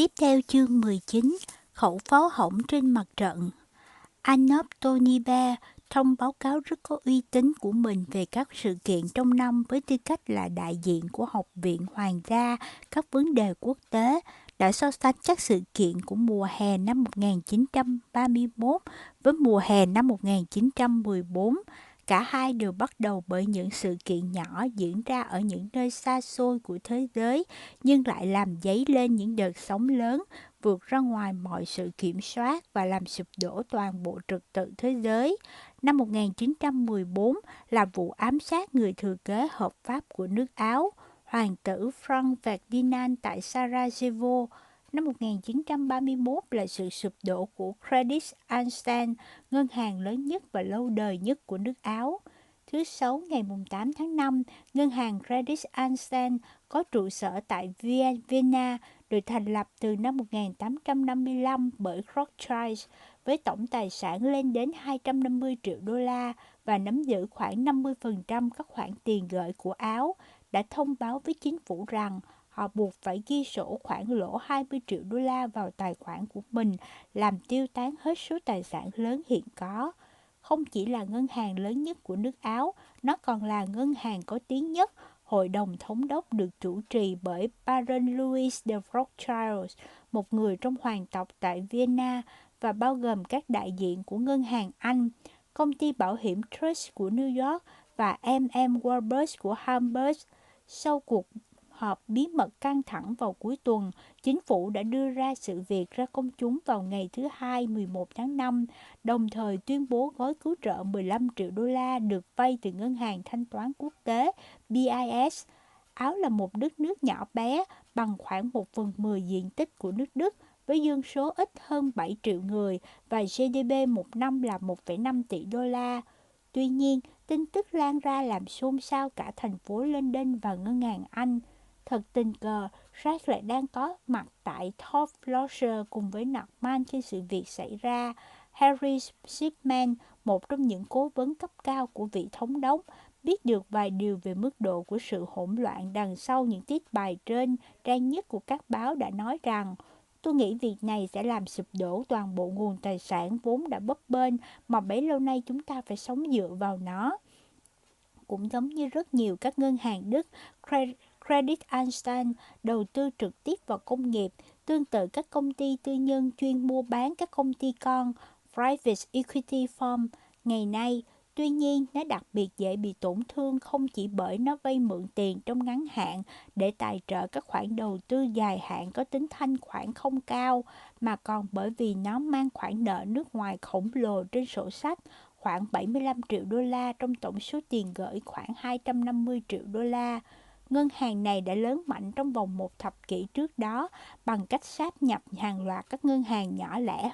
Tiếp theo chương 19, khẩu pháo hỏng trên mặt trận. Anop Tonyba thông báo cáo rất có uy tín của mình về các sự kiện trong năm với tư cách là đại diện của Học viện Hoàng gia các vấn đề quốc tế đã so sánh các sự kiện của mùa hè năm 1931 với mùa hè năm 1914 Cả hai đều bắt đầu bởi những sự kiện nhỏ diễn ra ở những nơi xa xôi của thế giới, nhưng lại làm dấy lên những đợt sóng lớn, vượt ra ngoài mọi sự kiểm soát và làm sụp đổ toàn bộ trật tự thế giới. Năm 1914 là vụ ám sát người thừa kế hợp pháp của nước Áo, hoàng tử Frank Ferdinand tại Sarajevo, Năm 1931 là sự sụp đổ của Credit Einstein, ngân hàng lớn nhất và lâu đời nhất của nước Áo. Thứ Sáu ngày 8 tháng 5, ngân hàng Credit Einstein có trụ sở tại Vienna, được thành lập từ năm 1855 bởi Rothschild với tổng tài sản lên đến 250 triệu đô la và nắm giữ khoảng 50% các khoản tiền gửi của Áo, đã thông báo với chính phủ rằng họ buộc phải ghi sổ khoản lỗ 20 triệu đô la vào tài khoản của mình, làm tiêu tán hết số tài sản lớn hiện có. Không chỉ là ngân hàng lớn nhất của nước Áo, nó còn là ngân hàng có tiếng nhất. Hội đồng thống đốc được chủ trì bởi Baron Louis de Rothschild, một người trong hoàng tộc tại Vienna và bao gồm các đại diện của ngân hàng Anh, công ty bảo hiểm Trust của New York và M.M. Warburg của Hamburg. Sau cuộc họp bí mật căng thẳng vào cuối tuần, chính phủ đã đưa ra sự việc ra công chúng vào ngày thứ Hai 11 tháng 5, đồng thời tuyên bố gói cứu trợ 15 triệu đô la được vay từ Ngân hàng Thanh toán Quốc tế BIS. Áo là một đất nước nhỏ bé, bằng khoảng 1 phần 10 diện tích của nước Đức, với dân số ít hơn 7 triệu người và GDP một năm là 1,5 tỷ đô la. Tuy nhiên, tin tức lan ra làm xôn xao cả thành phố London và ngân hàng Anh. Thật tình cờ, Jack lại đang có mặt tại Top Flosser cùng với Norman khi sự việc xảy ra. Harry Shipman, một trong những cố vấn cấp cao của vị thống đốc, biết được vài điều về mức độ của sự hỗn loạn đằng sau những tiết bài trên, trang nhất của các báo đã nói rằng Tôi nghĩ việc này sẽ làm sụp đổ toàn bộ nguồn tài sản vốn đã bấp bênh mà bấy lâu nay chúng ta phải sống dựa vào nó. Cũng giống như rất nhiều các ngân hàng Đức, Credit Einstein đầu tư trực tiếp vào công nghiệp, tương tự các công ty tư nhân chuyên mua bán các công ty con, Private Equity Firm, ngày nay. Tuy nhiên, nó đặc biệt dễ bị tổn thương không chỉ bởi nó vay mượn tiền trong ngắn hạn để tài trợ các khoản đầu tư dài hạn có tính thanh khoản không cao, mà còn bởi vì nó mang khoản nợ nước ngoài khổng lồ trên sổ sách, khoảng 75 triệu đô la trong tổng số tiền gửi khoảng 250 triệu đô la. Ngân hàng này đã lớn mạnh trong vòng một thập kỷ trước đó bằng cách sáp nhập hàng loạt các ngân hàng nhỏ lẻ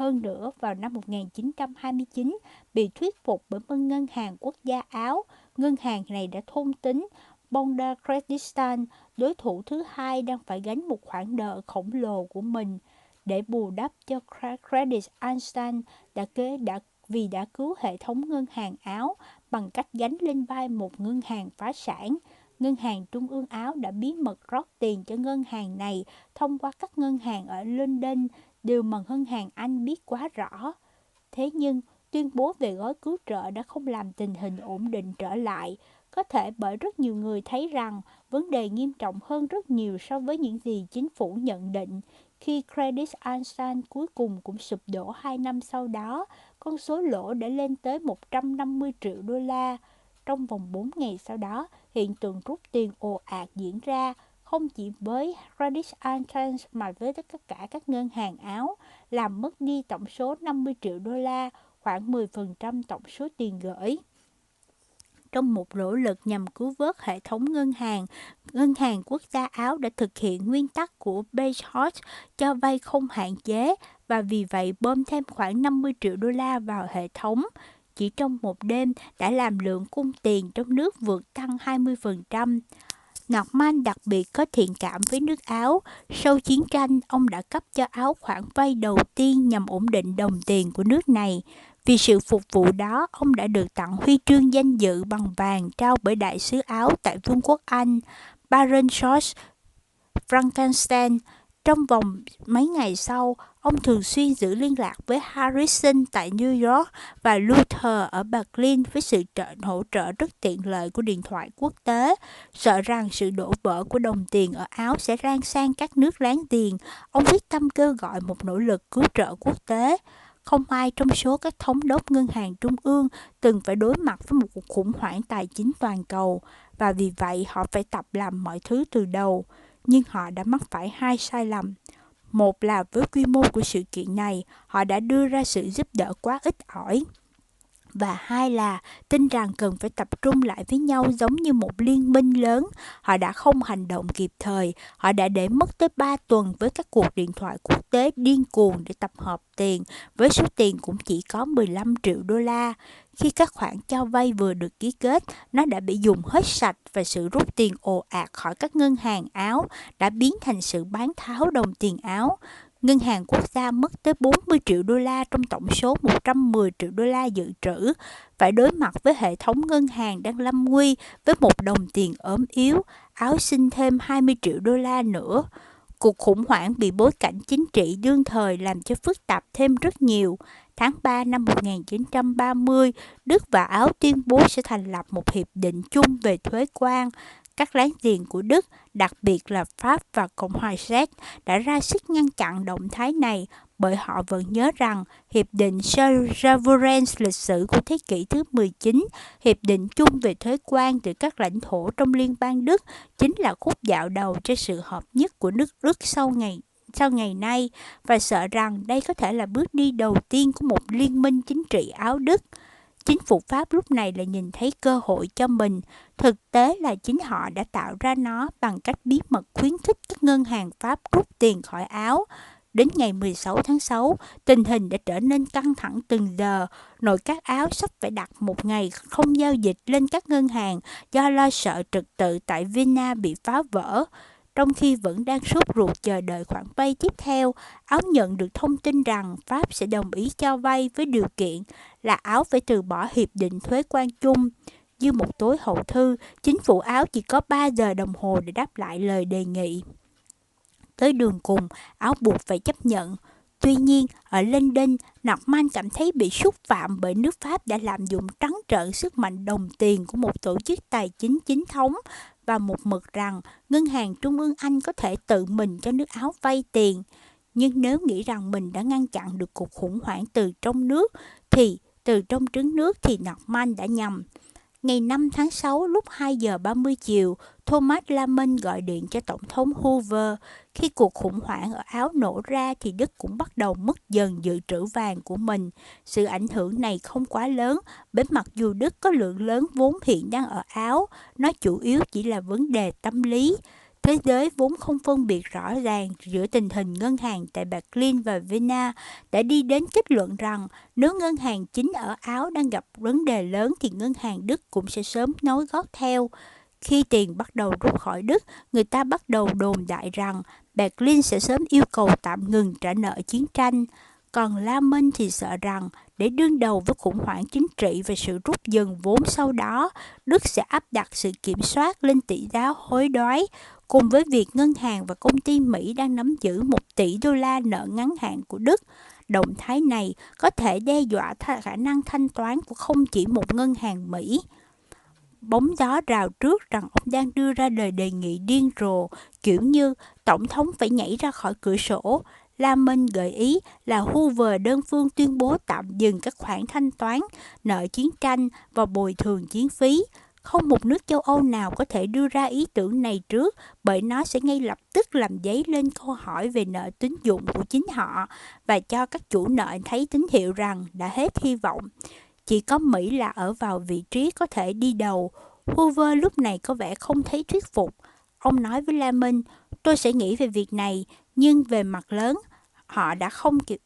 hơn nữa vào năm 1929 bị thuyết phục bởi một ngân hàng quốc gia Áo. Ngân hàng này đã thôn tính Bonda Kredistan, đối thủ thứ hai đang phải gánh một khoản nợ khổng lồ của mình để bù đắp cho Credit Einstein đã kế đã vì đã cứu hệ thống ngân hàng Áo bằng cách gánh lên vai một ngân hàng phá sản. Ngân hàng Trung ương Áo đã bí mật rót tiền cho ngân hàng này thông qua các ngân hàng ở London, điều mà ngân hàng Anh biết quá rõ. Thế nhưng, tuyên bố về gói cứu trợ đã không làm tình hình ổn định trở lại, có thể bởi rất nhiều người thấy rằng vấn đề nghiêm trọng hơn rất nhiều so với những gì chính phủ nhận định. Khi Credit Ansan cuối cùng cũng sụp đổ hai năm sau đó, con số lỗ đã lên tới 150 triệu đô la. Trong vòng 4 ngày sau đó, hiện tượng rút tiền ồ ạt diễn ra không chỉ với Credit Einstein mà với tất cả các ngân hàng Áo, làm mất đi tổng số 50 triệu đô la, khoảng 10% tổng số tiền gửi. Trong một nỗ lực nhằm cứu vớt hệ thống ngân hàng, Ngân hàng Quốc gia Áo đã thực hiện nguyên tắc của Beijing cho vay không hạn chế và vì vậy bơm thêm khoảng 50 triệu đô la vào hệ thống chỉ trong một đêm đã làm lượng cung tiền trong nước vượt tăng 20%. Norman đặc biệt có thiện cảm với nước Áo. Sau chiến tranh, ông đã cấp cho Áo khoản vay đầu tiên nhằm ổn định đồng tiền của nước này. Vì sự phục vụ đó, ông đã được tặng huy chương danh dự bằng vàng trao bởi đại sứ Áo tại Vương quốc Anh, Baron George Frankenstein. Trong vòng mấy ngày sau, ông thường xuyên giữ liên lạc với Harrison tại New York và Luther ở Berlin với sự trợ, hỗ trợ rất tiện lợi của điện thoại quốc tế. Sợ rằng sự đổ vỡ của đồng tiền ở Áo sẽ lan sang các nước láng giềng, ông quyết tâm kêu gọi một nỗ lực cứu trợ quốc tế. Không ai trong số các thống đốc ngân hàng trung ương từng phải đối mặt với một cuộc khủng hoảng tài chính toàn cầu, và vì vậy họ phải tập làm mọi thứ từ đầu nhưng họ đã mắc phải hai sai lầm. Một là với quy mô của sự kiện này, họ đã đưa ra sự giúp đỡ quá ít ỏi. Và hai là tin rằng cần phải tập trung lại với nhau giống như một liên minh lớn. Họ đã không hành động kịp thời. Họ đã để mất tới 3 tuần với các cuộc điện thoại quốc tế điên cuồng để tập hợp tiền, với số tiền cũng chỉ có 15 triệu đô la. Khi các khoản cho vay vừa được ký kết, nó đã bị dùng hết sạch và sự rút tiền ồ ạt khỏi các ngân hàng áo đã biến thành sự bán tháo đồng tiền áo. Ngân hàng quốc gia mất tới 40 triệu đô la trong tổng số 110 triệu đô la dự trữ, phải đối mặt với hệ thống ngân hàng đang lâm nguy với một đồng tiền ốm yếu, áo xin thêm 20 triệu đô la nữa. Cuộc khủng hoảng bị bối cảnh chính trị đương thời làm cho phức tạp thêm rất nhiều. Tháng 3 năm 1930, Đức và Áo tuyên bố sẽ thành lập một hiệp định chung về thuế quan. Các láng giềng của Đức, đặc biệt là Pháp và Cộng hòa Séc, đã ra sức ngăn chặn động thái này bởi họ vẫn nhớ rằng Hiệp định Sèvres lịch sử của thế kỷ thứ 19, Hiệp định chung về thuế quan từ các lãnh thổ trong Liên bang Đức chính là khúc dạo đầu cho sự hợp nhất của nước Đức sau ngày sau ngày nay và sợ rằng đây có thể là bước đi đầu tiên của một liên minh chính trị áo Đức. Chính phủ Pháp lúc này lại nhìn thấy cơ hội cho mình, thực tế là chính họ đã tạo ra nó bằng cách bí mật khuyến khích các ngân hàng Pháp rút tiền khỏi áo. Đến ngày 16 tháng 6, tình hình đã trở nên căng thẳng từng giờ. Nội các áo sắp phải đặt một ngày không giao dịch lên các ngân hàng do lo sợ trật tự tại Vienna bị phá vỡ. Trong khi vẫn đang sốt ruột chờ đợi khoản vay tiếp theo, Áo nhận được thông tin rằng Pháp sẽ đồng ý cho vay với điều kiện là Áo phải từ bỏ hiệp định thuế quan chung. Như một tối hậu thư, chính phủ Áo chỉ có 3 giờ đồng hồ để đáp lại lời đề nghị. Tới đường cùng, Áo buộc phải chấp nhận. Tuy nhiên, ở London, Norman cảm thấy bị xúc phạm bởi nước Pháp đã lạm dụng trắng trợn sức mạnh đồng tiền của một tổ chức tài chính chính thống và một mực rằng Ngân hàng Trung ương Anh có thể tự mình cho nước Áo vay tiền. Nhưng nếu nghĩ rằng mình đã ngăn chặn được cuộc khủng hoảng từ trong nước, thì từ trong trứng nước thì nọc man đã nhầm. Ngày 5 tháng 6 lúc 2 giờ 30 chiều, Thomas Lamon gọi điện cho Tổng thống Hoover. Khi cuộc khủng hoảng ở Áo nổ ra thì Đức cũng bắt đầu mất dần dự trữ vàng của mình. Sự ảnh hưởng này không quá lớn, bởi mặc dù Đức có lượng lớn vốn hiện đang ở Áo, nó chủ yếu chỉ là vấn đề tâm lý. Thế giới vốn không phân biệt rõ ràng giữa tình hình ngân hàng tại Berlin và Vienna đã đi đến kết luận rằng nếu ngân hàng chính ở Áo đang gặp vấn đề lớn thì ngân hàng Đức cũng sẽ sớm nối gót theo. Khi tiền bắt đầu rút khỏi Đức, người ta bắt đầu đồn đại rằng Berlin sẽ sớm yêu cầu tạm ngừng trả nợ chiến tranh. Còn La Minh thì sợ rằng để đương đầu với khủng hoảng chính trị và sự rút dần vốn sau đó, Đức sẽ áp đặt sự kiểm soát lên tỷ giá hối đoái, cùng với việc ngân hàng và công ty Mỹ đang nắm giữ 1 tỷ đô la nợ ngắn hạn của Đức. Động thái này có thể đe dọa khả năng thanh toán của không chỉ một ngân hàng Mỹ. Bóng gió rào trước rằng ông đang đưa ra lời đề nghị điên rồ, kiểu như Tổng thống phải nhảy ra khỏi cửa sổ, La Minh gợi ý là Hoover đơn phương tuyên bố tạm dừng các khoản thanh toán, nợ chiến tranh và bồi thường chiến phí. Không một nước châu Âu nào có thể đưa ra ý tưởng này trước bởi nó sẽ ngay lập tức làm dấy lên câu hỏi về nợ tín dụng của chính họ và cho các chủ nợ thấy tín hiệu rằng đã hết hy vọng. Chỉ có Mỹ là ở vào vị trí có thể đi đầu. Hoover lúc này có vẻ không thấy thuyết phục. Ông nói với La tôi sẽ nghĩ về việc này, nhưng về mặt lớn, họ đã không kịp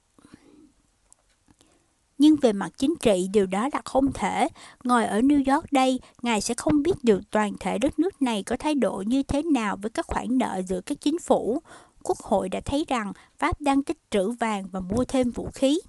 nhưng về mặt chính trị điều đó là không thể. Ngồi ở New York đây, Ngài sẽ không biết được toàn thể đất nước này có thái độ như thế nào với các khoản nợ giữa các chính phủ. Quốc hội đã thấy rằng Pháp đang tích trữ vàng và mua thêm vũ khí.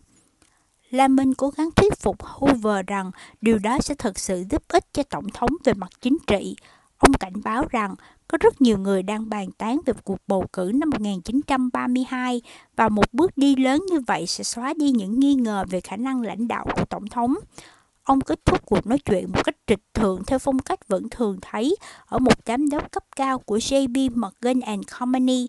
Lamin cố gắng thuyết phục Hoover rằng điều đó sẽ thực sự giúp ích cho Tổng thống về mặt chính trị. Ông cảnh báo rằng có rất nhiều người đang bàn tán về cuộc bầu cử năm 1932 và một bước đi lớn như vậy sẽ xóa đi những nghi ngờ về khả năng lãnh đạo của Tổng thống. Ông kết thúc cuộc nói chuyện một cách trịch thượng theo phong cách vẫn thường thấy ở một giám đốc cấp cao của JP Morgan and Company.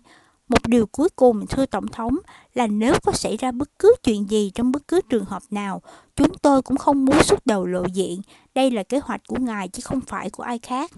Một điều cuối cùng, thưa Tổng thống, là nếu có xảy ra bất cứ chuyện gì trong bất cứ trường hợp nào, chúng tôi cũng không muốn xuất đầu lộ diện. Đây là kế hoạch của ngài chứ không phải của ai khác.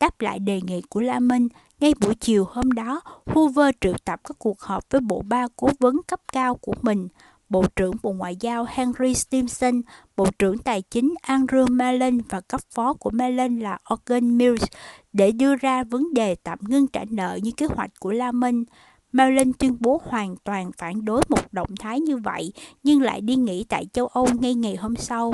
Đáp lại đề nghị của La Minh, ngay buổi chiều hôm đó, Hoover triệu tập các cuộc họp với bộ ba cố vấn cấp cao của mình, Bộ trưởng Bộ Ngoại giao Henry Stimson, Bộ trưởng Tài chính Andrew Mellon và cấp phó của Mellon là Organ Mills để đưa ra vấn đề tạm ngưng trả nợ như kế hoạch của La Minh. Mellon tuyên bố hoàn toàn phản đối một động thái như vậy, nhưng lại đi nghỉ tại châu Âu ngay ngày hôm sau.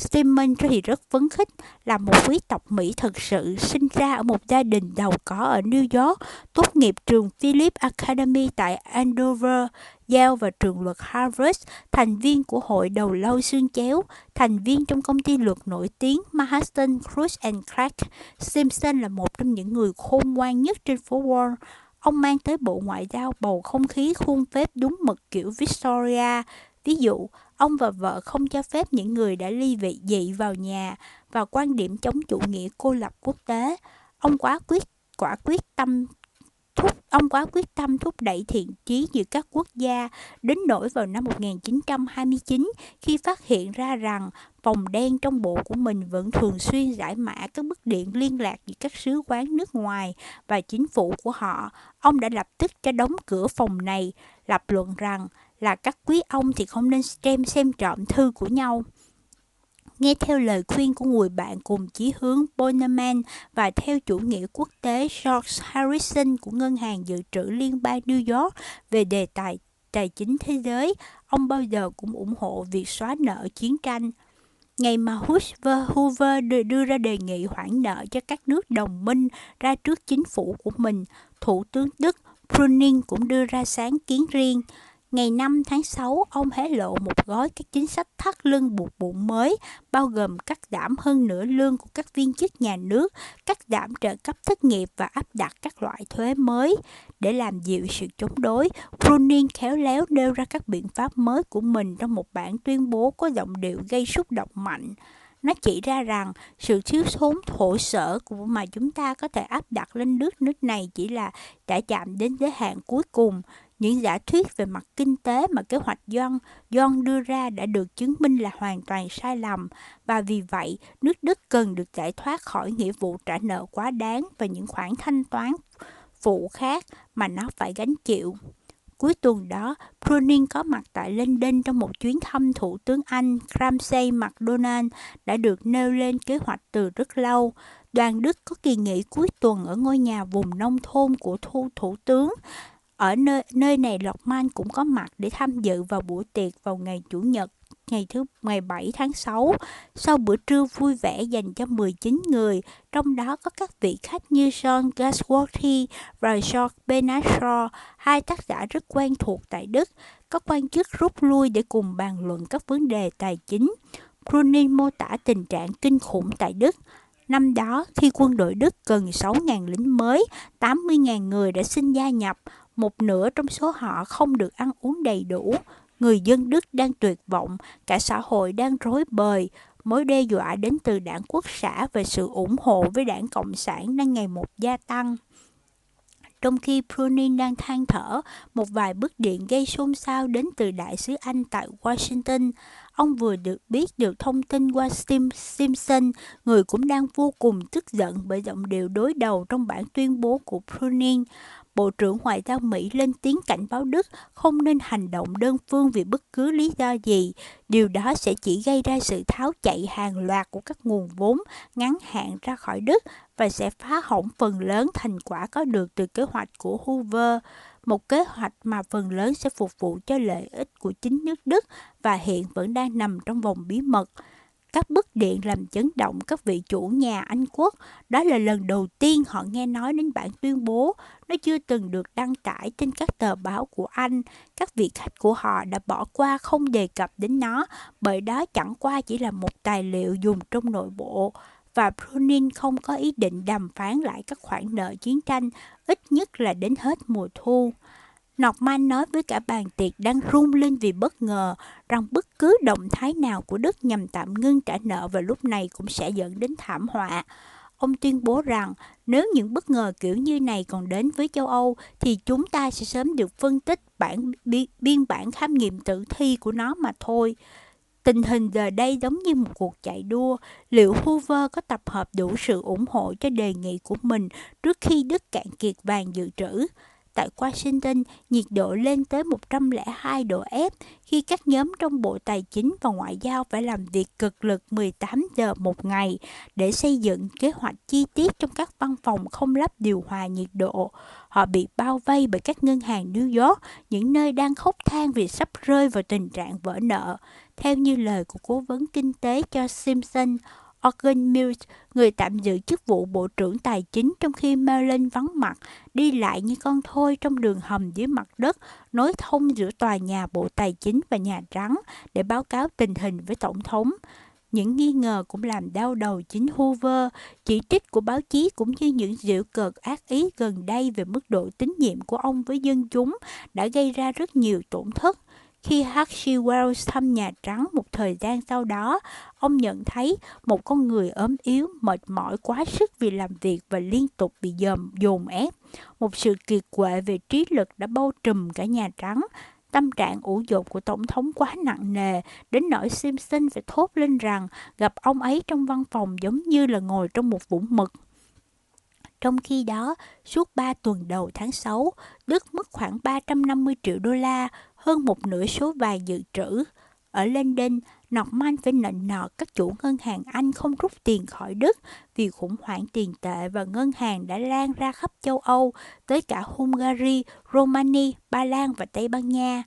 Steinman thì rất phấn khích là một quý tộc Mỹ thực sự sinh ra ở một gia đình giàu có ở New York, tốt nghiệp trường Philip Academy tại Andover, Yale và trường luật Harvard, thành viên của hội đầu lâu xương chéo, thành viên trong công ty luật nổi tiếng Manhattan Cruz and Crack. Simpson là một trong những người khôn ngoan nhất trên phố Wall. Ông mang tới Bộ Ngoại giao bầu không khí khuôn phép đúng mực kiểu Victoria. Ví dụ, ông và vợ không cho phép những người đã ly vị dị vào nhà và quan điểm chống chủ nghĩa cô lập quốc tế. Ông quá quyết quả quyết tâm thúc ông quá quyết tâm thúc đẩy thiện chí giữa các quốc gia đến nỗi vào năm 1929 khi phát hiện ra rằng phòng đen trong bộ của mình vẫn thường xuyên giải mã các bức điện liên lạc giữa các sứ quán nước ngoài và chính phủ của họ. Ông đã lập tức cho đóng cửa phòng này, lập luận rằng là các quý ông thì không nên xem xem trộm thư của nhau. Nghe theo lời khuyên của người bạn cùng chí hướng Boneman và theo chủ nghĩa quốc tế George Harrison của Ngân hàng Dự trữ Liên bang New York về đề tài tài chính thế giới, ông bao giờ cũng ủng hộ việc xóa nợ chiến tranh. Ngày mà Hoover, Hoover đưa ra đề nghị hoãn nợ cho các nước đồng minh ra trước chính phủ của mình, Thủ tướng Đức Brüning cũng đưa ra sáng kiến riêng. Ngày 5 tháng 6, ông hé lộ một gói các chính sách thắt lưng buộc bụng mới, bao gồm cắt giảm hơn nửa lương của các viên chức nhà nước, cắt giảm trợ cấp thất nghiệp và áp đặt các loại thuế mới. Để làm dịu sự chống đối, Bruning khéo léo nêu ra các biện pháp mới của mình trong một bản tuyên bố có giọng điệu gây xúc động mạnh. Nó chỉ ra rằng sự thiếu thốn thổ sở của mà chúng ta có thể áp đặt lên nước nước này chỉ là đã chạm đến giới hạn cuối cùng. Những giả thuyết về mặt kinh tế mà kế hoạch Doan, Doan đưa ra đã được chứng minh là hoàn toàn sai lầm và vì vậy nước Đức cần được giải thoát khỏi nghĩa vụ trả nợ quá đáng và những khoản thanh toán phụ khác mà nó phải gánh chịu. Cuối tuần đó, Bruning có mặt tại London trong một chuyến thăm Thủ tướng Anh Ramsay MacDonald đã được nêu lên kế hoạch từ rất lâu. Đoàn Đức có kỳ nghỉ cuối tuần ở ngôi nhà vùng nông thôn của thu thủ tướng. Ở nơi, nơi này Lộc Man cũng có mặt để tham dự vào buổi tiệc vào ngày Chủ nhật ngày thứ ngày 7 tháng 6 sau bữa trưa vui vẻ dành cho 19 người, trong đó có các vị khách như John Gasworthy và George Bernard Shaw, hai tác giả rất quen thuộc tại Đức. Các quan chức rút lui để cùng bàn luận các vấn đề tài chính. Bruning mô tả tình trạng kinh khủng tại Đức. Năm đó, khi quân đội Đức cần 6.000 lính mới, 80.000 người đã xin gia nhập, một nửa trong số họ không được ăn uống đầy đủ. Người dân Đức đang tuyệt vọng, cả xã hội đang rối bời. Mối đe dọa đến từ đảng Quốc xã về sự ủng hộ với đảng Cộng sản đang ngày một gia tăng. Trong khi Prunin đang than thở, một vài bức điện gây xôn xao đến từ đại sứ Anh tại Washington. Ông vừa được biết được thông tin qua Sim Simpson, người cũng đang vô cùng tức giận bởi giọng điệu đối đầu trong bản tuyên bố của Prunin. Bộ trưởng Ngoại giao Mỹ lên tiếng cảnh báo Đức không nên hành động đơn phương vì bất cứ lý do gì. Điều đó sẽ chỉ gây ra sự tháo chạy hàng loạt của các nguồn vốn ngắn hạn ra khỏi Đức và sẽ phá hỏng phần lớn thành quả có được từ kế hoạch của Hoover, một kế hoạch mà phần lớn sẽ phục vụ cho lợi ích của chính nước Đức và hiện vẫn đang nằm trong vòng bí mật. Các bức điện làm chấn động các vị chủ nhà Anh quốc. Đó là lần đầu tiên họ nghe nói đến bản tuyên bố. Nó chưa từng được đăng tải trên các tờ báo của Anh. Các vị khách của họ đã bỏ qua không đề cập đến nó, bởi đó chẳng qua chỉ là một tài liệu dùng trong nội bộ. và Brunin không có ý định đàm phán lại các khoản nợ chiến tranh, ít nhất là đến hết mùa thu. Norman nói với cả bàn tiệc đang run lên vì bất ngờ rằng bất cứ động thái nào của Đức nhằm tạm ngưng trả nợ vào lúc này cũng sẽ dẫn đến thảm họa. Ông tuyên bố rằng nếu những bất ngờ kiểu như này còn đến với châu Âu thì chúng ta sẽ sớm được phân tích bản biên bản khám nghiệm tử thi của nó mà thôi. Tình hình giờ đây giống như một cuộc chạy đua, liệu Hoover có tập hợp đủ sự ủng hộ cho đề nghị của mình trước khi Đức cạn kiệt vàng dự trữ? Tại Washington, nhiệt độ lên tới 102 độ F khi các nhóm trong Bộ Tài chính và Ngoại giao phải làm việc cực lực 18 giờ một ngày để xây dựng kế hoạch chi tiết trong các văn phòng không lắp điều hòa nhiệt độ. Họ bị bao vây bởi các ngân hàng New York, những nơi đang khóc than vì sắp rơi vào tình trạng vỡ nợ. Theo như lời của cố vấn kinh tế cho Simpson, Organ Mills, người tạm giữ chức vụ Bộ trưởng Tài chính trong khi Merlin vắng mặt, đi lại như con thoi trong đường hầm dưới mặt đất, nối thông giữa tòa nhà Bộ Tài chính và Nhà Trắng để báo cáo tình hình với Tổng thống. Những nghi ngờ cũng làm đau đầu chính Hoover, chỉ trích của báo chí cũng như những giễu cợt ác ý gần đây về mức độ tín nhiệm của ông với dân chúng đã gây ra rất nhiều tổn thất. Khi H.G. Wells thăm Nhà Trắng một thời gian sau đó, ông nhận thấy một con người ốm yếu, mệt mỏi quá sức vì làm việc và liên tục bị dòm dồn ép. Một sự kiệt quệ về trí lực đã bao trùm cả Nhà Trắng. Tâm trạng ủ dột của Tổng thống quá nặng nề, đến nỗi Simpson phải thốt lên rằng gặp ông ấy trong văn phòng giống như là ngồi trong một vũng mực. Trong khi đó, suốt 3 tuần đầu tháng 6, Đức mất khoảng 350 triệu đô la, hơn một nửa số vàng dự trữ. Ở London, Norman phải nịnh nợ các chủ ngân hàng Anh không rút tiền khỏi Đức vì khủng hoảng tiền tệ và ngân hàng đã lan ra khắp châu Âu, tới cả Hungary, Romania, Ba Lan và Tây Ban Nha.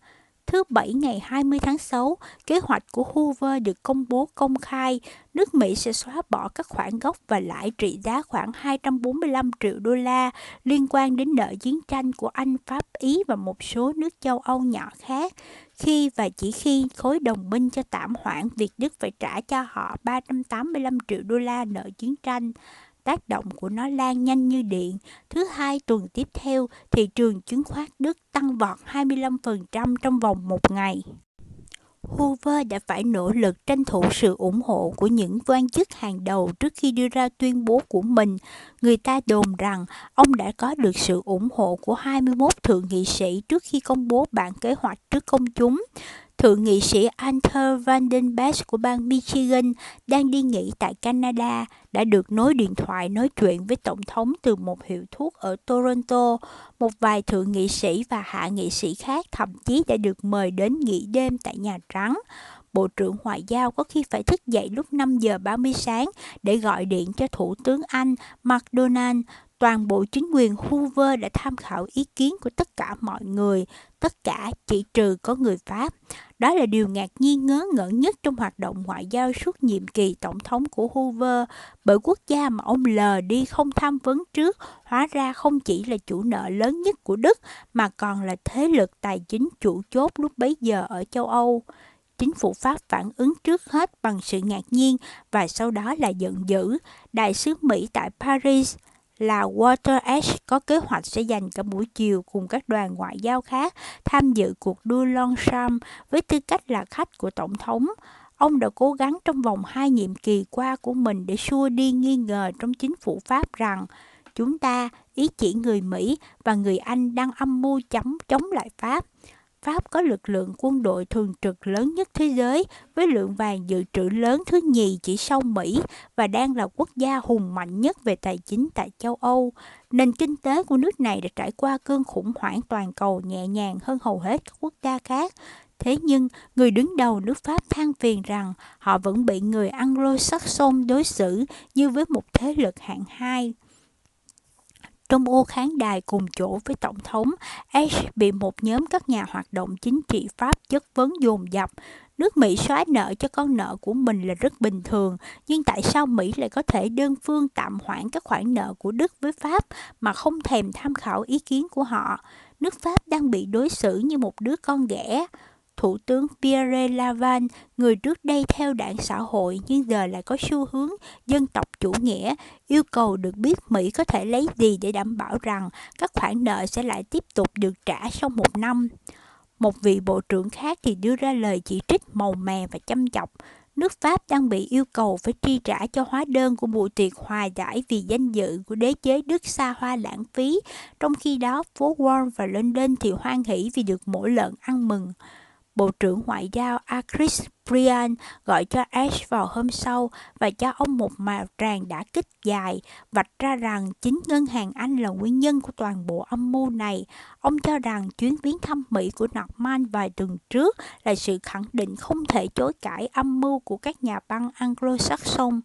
Thứ Bảy ngày 20 tháng 6, kế hoạch của Hoover được công bố công khai. Nước Mỹ sẽ xóa bỏ các khoản gốc và lãi trị giá khoảng 245 triệu đô la liên quan đến nợ chiến tranh của Anh, Pháp, Ý và một số nước châu Âu nhỏ khác. Khi và chỉ khi khối đồng minh cho tạm hoãn việc Đức phải trả cho họ 385 triệu đô la nợ chiến tranh tác động của nó lan nhanh như điện. Thứ hai tuần tiếp theo, thị trường chứng khoán Đức tăng vọt 25% trong vòng một ngày. Hoover đã phải nỗ lực tranh thủ sự ủng hộ của những quan chức hàng đầu trước khi đưa ra tuyên bố của mình. Người ta đồn rằng ông đã có được sự ủng hộ của 21 thượng nghị sĩ trước khi công bố bản kế hoạch trước công chúng. Thượng nghị sĩ Arthur Vandenberg của bang Michigan đang đi nghỉ tại Canada đã được nối điện thoại nói chuyện với Tổng thống từ một hiệu thuốc ở Toronto. Một vài thượng nghị sĩ và hạ nghị sĩ khác thậm chí đã được mời đến nghỉ đêm tại Nhà Trắng. Bộ trưởng Ngoại giao có khi phải thức dậy lúc 5 giờ 30 sáng để gọi điện cho Thủ tướng Anh McDonald toàn bộ chính quyền Hoover đã tham khảo ý kiến của tất cả mọi người, tất cả chỉ trừ có người Pháp. Đó là điều ngạc nhiên ngớ ngẩn nhất trong hoạt động ngoại giao suốt nhiệm kỳ tổng thống của Hoover, bởi quốc gia mà ông lờ đi không tham vấn trước, hóa ra không chỉ là chủ nợ lớn nhất của Đức, mà còn là thế lực tài chính chủ chốt lúc bấy giờ ở châu Âu chính phủ Pháp phản ứng trước hết bằng sự ngạc nhiên và sau đó là giận dữ. Đại sứ Mỹ tại Paris là Walter Edge có kế hoạch sẽ dành cả buổi chiều cùng các đoàn ngoại giao khác tham dự cuộc đua Longchamp với tư cách là khách của Tổng thống. Ông đã cố gắng trong vòng hai nhiệm kỳ qua của mình để xua đi nghi ngờ trong chính phủ Pháp rằng chúng ta, ý chỉ người Mỹ và người Anh đang âm mưu chống chống lại Pháp. Pháp có lực lượng quân đội thường trực lớn nhất thế giới với lượng vàng dự trữ lớn thứ nhì chỉ sau Mỹ và đang là quốc gia hùng mạnh nhất về tài chính tại châu Âu. Nền kinh tế của nước này đã trải qua cơn khủng hoảng toàn cầu nhẹ nhàng hơn hầu hết các quốc gia khác. Thế nhưng, người đứng đầu nước Pháp than phiền rằng họ vẫn bị người Anglo-Saxon đối xử như với một thế lực hạng hai. Trong ô khán đài cùng chỗ với Tổng thống, Ash bị một nhóm các nhà hoạt động chính trị Pháp chất vấn dồn dập. Nước Mỹ xóa nợ cho con nợ của mình là rất bình thường, nhưng tại sao Mỹ lại có thể đơn phương tạm hoãn các khoản nợ của Đức với Pháp mà không thèm tham khảo ý kiến của họ? Nước Pháp đang bị đối xử như một đứa con ghẻ. Thủ tướng Pierre Laval, người trước đây theo đảng xã hội nhưng giờ lại có xu hướng dân tộc chủ nghĩa, yêu cầu được biết Mỹ có thể lấy gì để đảm bảo rằng các khoản nợ sẽ lại tiếp tục được trả sau một năm. Một vị bộ trưởng khác thì đưa ra lời chỉ trích màu mè và chăm chọc, nước Pháp đang bị yêu cầu phải chi trả cho hóa đơn của buổi tiệc hòa giải vì danh dự của đế chế Đức xa hoa lãng phí, trong khi đó phố Wall và London thì hoan hỷ vì được mỗi lợn ăn mừng. Bộ trưởng Ngoại giao Chris Brian gọi cho Ash vào hôm sau và cho ông một màu tràng đã kích dài, vạch ra rằng chính ngân hàng Anh là nguyên nhân của toàn bộ âm mưu này. Ông cho rằng chuyến viếng thăm Mỹ của Norman vài tuần trước là sự khẳng định không thể chối cãi âm mưu của các nhà băng Anglo-Saxon.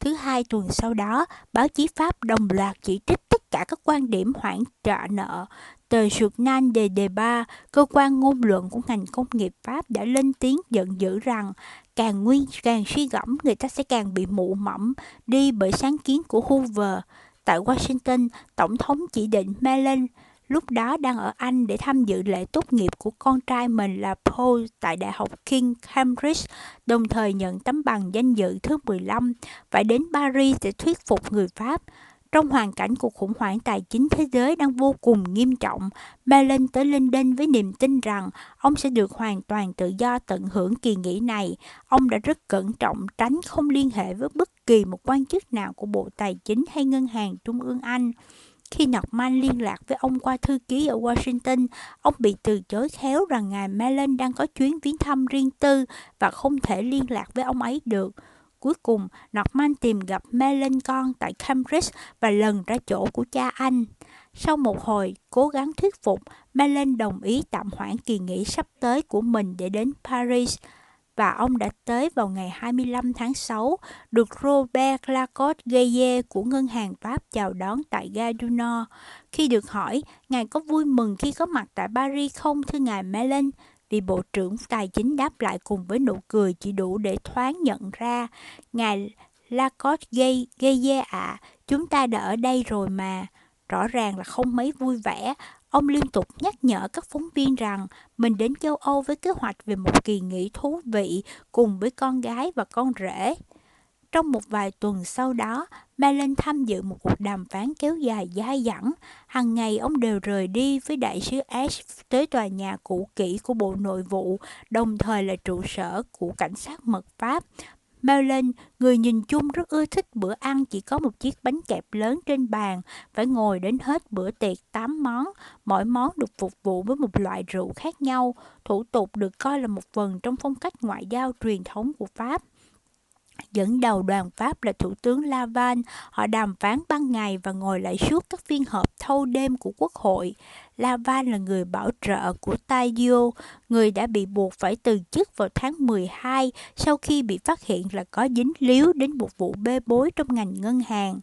Thứ hai tuần sau đó, báo chí Pháp đồng loạt chỉ trích tất cả các quan điểm hoãn trả nợ, Tờ Journal de Débat, cơ quan ngôn luận của ngành công nghiệp Pháp đã lên tiếng giận dữ rằng càng nguyên càng suy gẫm người ta sẽ càng bị mụ mẫm đi bởi sáng kiến của Hoover. Tại Washington, Tổng thống chỉ định Mellon lúc đó đang ở Anh để tham dự lễ tốt nghiệp của con trai mình là Paul tại Đại học King Cambridge, đồng thời nhận tấm bằng danh dự thứ 15, phải đến Paris để thuyết phục người Pháp. Trong hoàn cảnh cuộc khủng hoảng tài chính thế giới đang vô cùng nghiêm trọng, Mellon tới London với niềm tin rằng ông sẽ được hoàn toàn tự do tận hưởng kỳ nghỉ này. Ông đã rất cẩn trọng tránh không liên hệ với bất kỳ một quan chức nào của Bộ Tài chính hay Ngân hàng Trung ương Anh. Khi Norman liên lạc với ông qua thư ký ở Washington, ông bị từ chối khéo rằng ngài Mellon đang có chuyến viếng thăm riêng tư và không thể liên lạc với ông ấy được. Cuối cùng, Norman tìm gặp Melancon con tại Cambridge và lần ra chỗ của cha anh. Sau một hồi cố gắng thuyết phục, Mellon đồng ý tạm hoãn kỳ nghỉ sắp tới của mình để đến Paris và ông đã tới vào ngày 25 tháng 6, được Robert Lacoste Gaye của Ngân hàng Pháp chào đón tại ga du Nord. Khi được hỏi, Ngài có vui mừng khi có mặt tại Paris không thưa Ngài Mellon? Vì Bộ trưởng Tài chính đáp lại cùng với nụ cười chỉ đủ để thoáng nhận ra. Ngài Lacoste gây, gây dê ạ, chúng ta đã ở đây rồi mà. Rõ ràng là không mấy vui vẻ, ông liên tục nhắc nhở các phóng viên rằng mình đến châu Âu với kế hoạch về một kỳ nghỉ thú vị cùng với con gái và con rể. Trong một vài tuần sau đó, Malin tham dự một cuộc đàm phán kéo dài dai dẳng. Hằng ngày ông đều rời đi với đại sứ Ash tới tòa nhà cũ kỹ của Bộ Nội vụ, đồng thời là trụ sở của cảnh sát mật Pháp. Malin, người nhìn chung rất ưa thích bữa ăn chỉ có một chiếc bánh kẹp lớn trên bàn, phải ngồi đến hết bữa tiệc 8 món, mỗi món được phục vụ với một loại rượu khác nhau. Thủ tục được coi là một phần trong phong cách ngoại giao truyền thống của Pháp. Dẫn đầu đoàn Pháp là Thủ tướng Laval, họ đàm phán ban ngày và ngồi lại suốt các phiên họp thâu đêm của Quốc hội. Laval là người bảo trợ của Tadio, người đã bị buộc phải từ chức vào tháng 12 sau khi bị phát hiện là có dính líu đến một vụ bê bối trong ngành ngân hàng.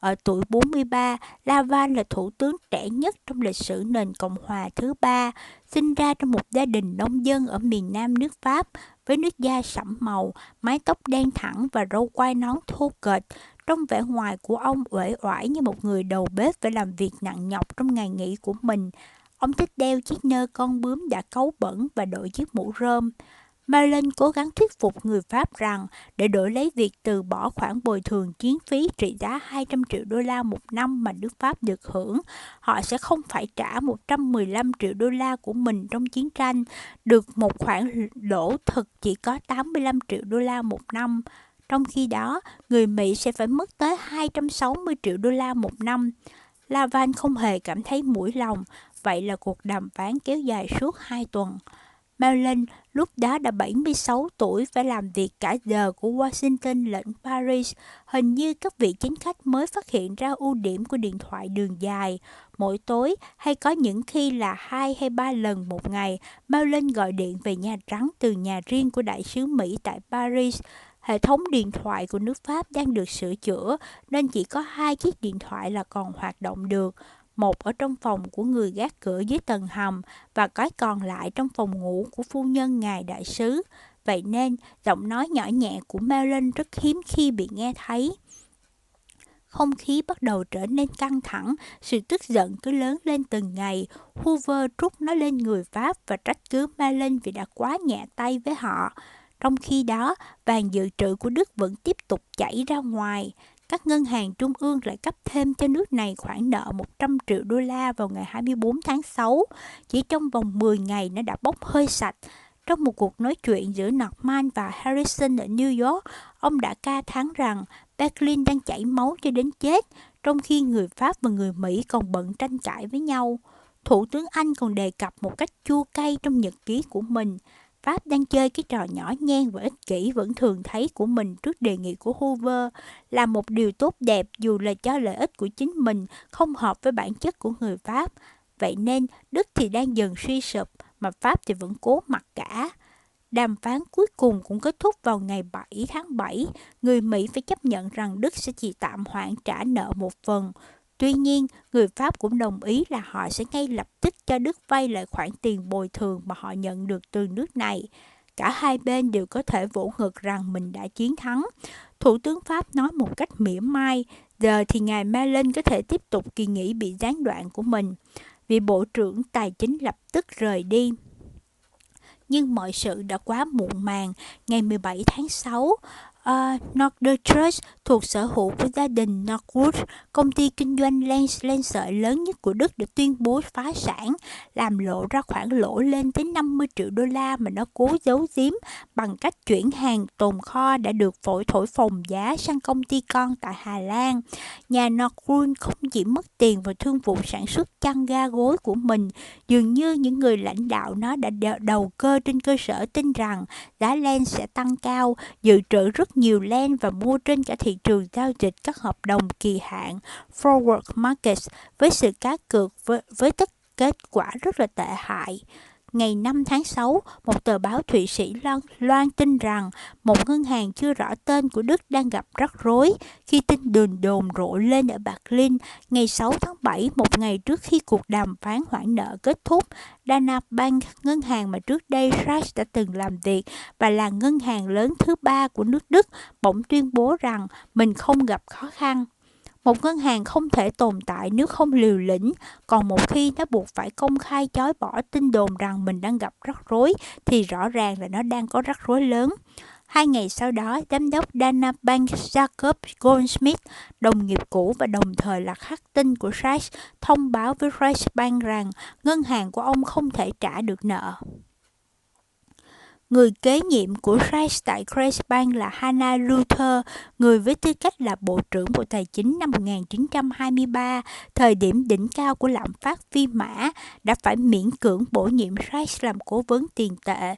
Ở tuổi 43, Laval là thủ tướng trẻ nhất trong lịch sử nền Cộng hòa thứ ba, sinh ra trong một gia đình nông dân ở miền nam nước Pháp với nước da sẫm màu, mái tóc đen thẳng và râu quai nón thô kệch. Trong vẻ ngoài của ông uể oải như một người đầu bếp phải làm việc nặng nhọc trong ngày nghỉ của mình. Ông thích đeo chiếc nơ con bướm đã cấu bẩn và đội chiếc mũ rơm. Marlin cố gắng thuyết phục người Pháp rằng để đổi lấy việc từ bỏ khoản bồi thường chiến phí trị giá 200 triệu đô la một năm mà nước Pháp được hưởng, họ sẽ không phải trả 115 triệu đô la của mình trong chiến tranh, được một khoản lỗ thực chỉ có 85 triệu đô la một năm. Trong khi đó, người Mỹ sẽ phải mất tới 260 triệu đô la một năm. Lavan không hề cảm thấy mũi lòng, vậy là cuộc đàm phán kéo dài suốt hai tuần. Marilyn lúc đó đã 76 tuổi phải làm việc cả giờ của Washington lẫn Paris. Hình như các vị chính khách mới phát hiện ra ưu điểm của điện thoại đường dài. Mỗi tối hay có những khi là hai hay ba lần một ngày, Marilyn gọi điện về Nhà Trắng từ nhà riêng của đại sứ Mỹ tại Paris. Hệ thống điện thoại của nước Pháp đang được sửa chữa nên chỉ có hai chiếc điện thoại là còn hoạt động được một ở trong phòng của người gác cửa dưới tầng hầm và cái còn lại trong phòng ngủ của phu nhân ngài đại sứ. Vậy nên, giọng nói nhỏ nhẹ của Marilyn rất hiếm khi bị nghe thấy. không khí bắt đầu trở nên căng thẳng, sự tức giận cứ lớn lên từng ngày. Hoover trút nó lên người Pháp và trách cứ Marilyn vì đã quá nhẹ tay với họ. Trong khi đó, vàng dự trữ của Đức vẫn tiếp tục chảy ra ngoài. Các ngân hàng trung ương lại cấp thêm cho nước này khoản nợ 100 triệu đô la vào ngày 24 tháng 6. Chỉ trong vòng 10 ngày nó đã bốc hơi sạch. Trong một cuộc nói chuyện giữa Norman và Harrison ở New York, ông đã ca thán rằng Berlin đang chảy máu cho đến chết, trong khi người Pháp và người Mỹ còn bận tranh cãi với nhau. Thủ tướng Anh còn đề cập một cách chua cay trong nhật ký của mình. Pháp đang chơi cái trò nhỏ nhen và ích kỷ vẫn thường thấy của mình trước đề nghị của Hoover là một điều tốt đẹp dù là cho lợi ích của chính mình, không hợp với bản chất của người Pháp. Vậy nên, Đức thì đang dần suy sụp, mà Pháp thì vẫn cố mặc cả. Đàm phán cuối cùng cũng kết thúc vào ngày 7 tháng 7. Người Mỹ phải chấp nhận rằng Đức sẽ chỉ tạm hoãn trả nợ một phần. Tuy nhiên, người Pháp cũng đồng ý là họ sẽ ngay lập tức cho Đức vay lại khoản tiền bồi thường mà họ nhận được từ nước này. Cả hai bên đều có thể vỗ ngực rằng mình đã chiến thắng. Thủ tướng Pháp nói một cách mỉa mai, giờ thì ngài Malin có thể tiếp tục kỳ nghỉ bị gián đoạn của mình. Vị Bộ trưởng Tài chính lập tức rời đi nhưng mọi sự đã quá muộn màng. Ngày 17 tháng 6, uh, Northern Trust thuộc sở hữu của gia đình Northwood, công ty kinh doanh len, len sợi lớn nhất của Đức đã tuyên bố phá sản, làm lộ ra khoản lỗ lên tới 50 triệu đô la mà nó cố giấu giếm bằng cách chuyển hàng tồn kho đã được phổi thổi phồng giá sang công ty con tại Hà Lan. Nhà Northwood không chỉ mất tiền vào thương vụ sản xuất chăn ga gối của mình, dường như những người lãnh đạo nó đã đầu cơ trên cơ sở tin rằng giá len sẽ tăng cao, dự trữ rất nhiều len và mua trên cả thị trường giao dịch các hợp đồng kỳ hạn forward markets với sự cá cược với, với tất kết quả rất là tệ hại. Ngày 5 tháng 6, một tờ báo Thụy Sĩ loan, loan tin rằng một ngân hàng chưa rõ tên của Đức đang gặp rắc rối khi tin đồn đồn rộ lên ở Berlin ngày 6 tháng 7, một ngày trước khi cuộc đàm phán hoãn nợ kết thúc. Dana Bank, ngân hàng mà trước đây Reich đã từng làm việc và là ngân hàng lớn thứ ba của nước Đức, bỗng tuyên bố rằng mình không gặp khó khăn. Một ngân hàng không thể tồn tại nếu không liều lĩnh, còn một khi nó buộc phải công khai chối bỏ tin đồn rằng mình đang gặp rắc rối thì rõ ràng là nó đang có rắc rối lớn. Hai ngày sau đó, giám đốc Dana Bank Jacob Goldsmith, đồng nghiệp cũ và đồng thời là khắc tinh của Sachs, thông báo với Rice Bank rằng ngân hàng của ông không thể trả được nợ. Người kế nhiệm của Reich tại Kreisbank là Hannah Luther, người với tư cách là Bộ trưởng Bộ Tài chính năm 1923, thời điểm đỉnh cao của lạm phát phi mã, đã phải miễn cưỡng bổ nhiệm Reich làm cố vấn tiền tệ.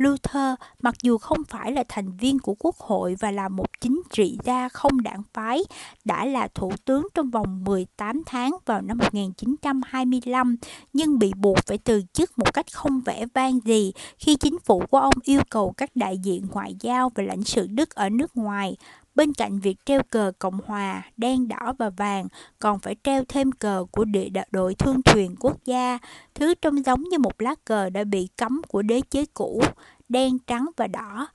Luther, mặc dù không phải là thành viên của quốc hội và là một chính trị gia không đảng phái, đã là thủ tướng trong vòng 18 tháng vào năm 1925, nhưng bị buộc phải từ chức một cách không vẻ vang gì khi chính phủ của ông yêu cầu các đại diện ngoại giao và lãnh sự Đức ở nước ngoài. Bên cạnh việc treo cờ Cộng Hòa, đen đỏ và vàng, còn phải treo thêm cờ của địa đội thương thuyền quốc gia, thứ trông giống như một lá cờ đã bị cấm của đế chế cũ, đen, trắng và đỏ.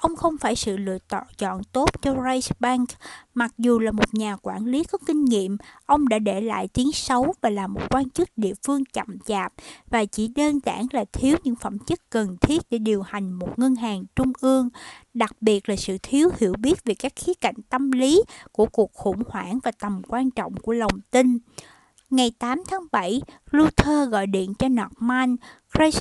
Ông không phải sự lựa chọn tốt cho Bank. Mặc dù là một nhà quản lý có kinh nghiệm, ông đã để lại tiếng xấu và là một quan chức địa phương chậm chạp và chỉ đơn giản là thiếu những phẩm chất cần thiết để điều hành một ngân hàng trung ương, đặc biệt là sự thiếu hiểu biết về các khía cạnh tâm lý của cuộc khủng hoảng và tầm quan trọng của lòng tin. Ngày 8 tháng 7, Luther gọi điện cho Norman.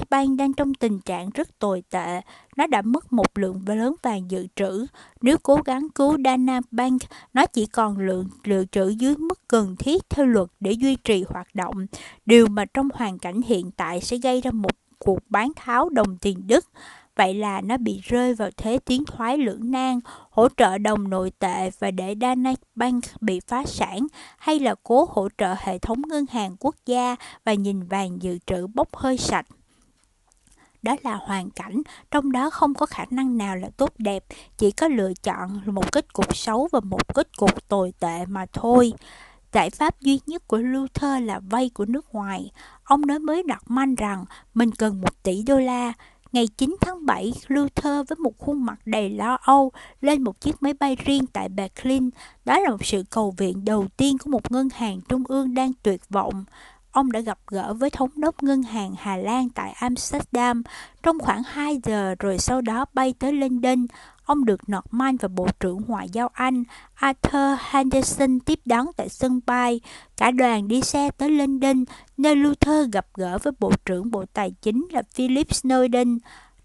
Bank đang trong tình trạng rất tồi tệ. Nó đã mất một lượng lớn vàng dự trữ. Nếu cố gắng cứu Dana Bank, nó chỉ còn lượng dự trữ dưới mức cần thiết theo luật để duy trì hoạt động. Điều mà trong hoàn cảnh hiện tại sẽ gây ra một cuộc bán tháo đồng tiền Đức. Vậy là nó bị rơi vào thế tiến thoái lưỡng nan, hỗ trợ đồng nội tệ và để Dana Bank bị phá sản, hay là cố hỗ trợ hệ thống ngân hàng quốc gia và nhìn vàng dự trữ bốc hơi sạch. Đó là hoàn cảnh trong đó không có khả năng nào là tốt đẹp chỉ có lựa chọn một kết cục xấu và một kết cục tồi tệ mà thôi. Giải pháp duy nhất của Luther là vay của nước ngoài. Ông nói mới đặt manh rằng mình cần một tỷ đô la. Ngày 9 tháng 7, Luther với một khuôn mặt đầy lo âu lên một chiếc máy bay riêng tại Berlin. Đó là một sự cầu viện đầu tiên của một ngân hàng trung ương đang tuyệt vọng ông đã gặp gỡ với thống đốc ngân hàng Hà Lan tại Amsterdam trong khoảng 2 giờ rồi sau đó bay tới London. Ông được Norman và Bộ trưởng Ngoại giao Anh Arthur Henderson tiếp đón tại sân bay. Cả đoàn đi xe tới London, nơi Luther gặp gỡ với Bộ trưởng Bộ Tài chính là Philip Snowden.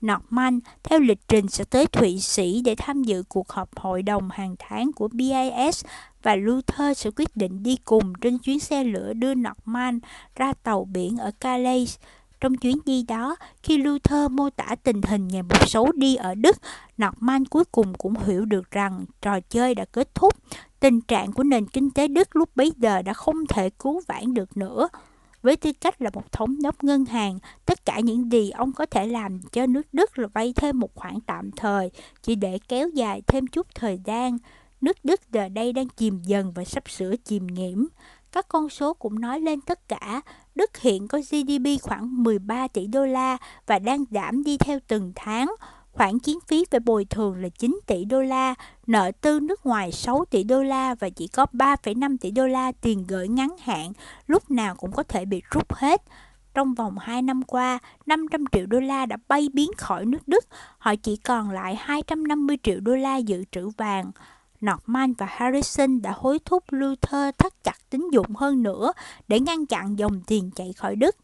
Norman theo lịch trình sẽ tới Thụy Sĩ để tham dự cuộc họp hội đồng hàng tháng của BIS và Luther sẽ quyết định đi cùng trên chuyến xe lửa đưa Norman ra tàu biển ở Calais. Trong chuyến đi đó, khi Luther mô tả tình hình ngày một xấu đi ở Đức, Norman cuối cùng cũng hiểu được rằng trò chơi đã kết thúc. Tình trạng của nền kinh tế Đức lúc bấy giờ đã không thể cứu vãn được nữa. Với tư cách là một thống đốc ngân hàng, tất cả những gì ông có thể làm cho nước Đức là vay thêm một khoản tạm thời, chỉ để kéo dài thêm chút thời gian. Nước Đức giờ đây đang chìm dần và sắp sửa chìm nghiễm. Các con số cũng nói lên tất cả. Đức hiện có GDP khoảng 13 tỷ đô la và đang giảm đi theo từng tháng. Khoản chiến phí về bồi thường là 9 tỷ đô la, nợ tư nước ngoài 6 tỷ đô la và chỉ có 3,5 tỷ đô la tiền gửi ngắn hạn, lúc nào cũng có thể bị rút hết. Trong vòng 2 năm qua, 500 triệu đô la đã bay biến khỏi nước Đức, họ chỉ còn lại 250 triệu đô la dự trữ vàng. Norman và Harrison đã hối thúc Luther thắt chặt tín dụng hơn nữa để ngăn chặn dòng tiền chạy khỏi Đức.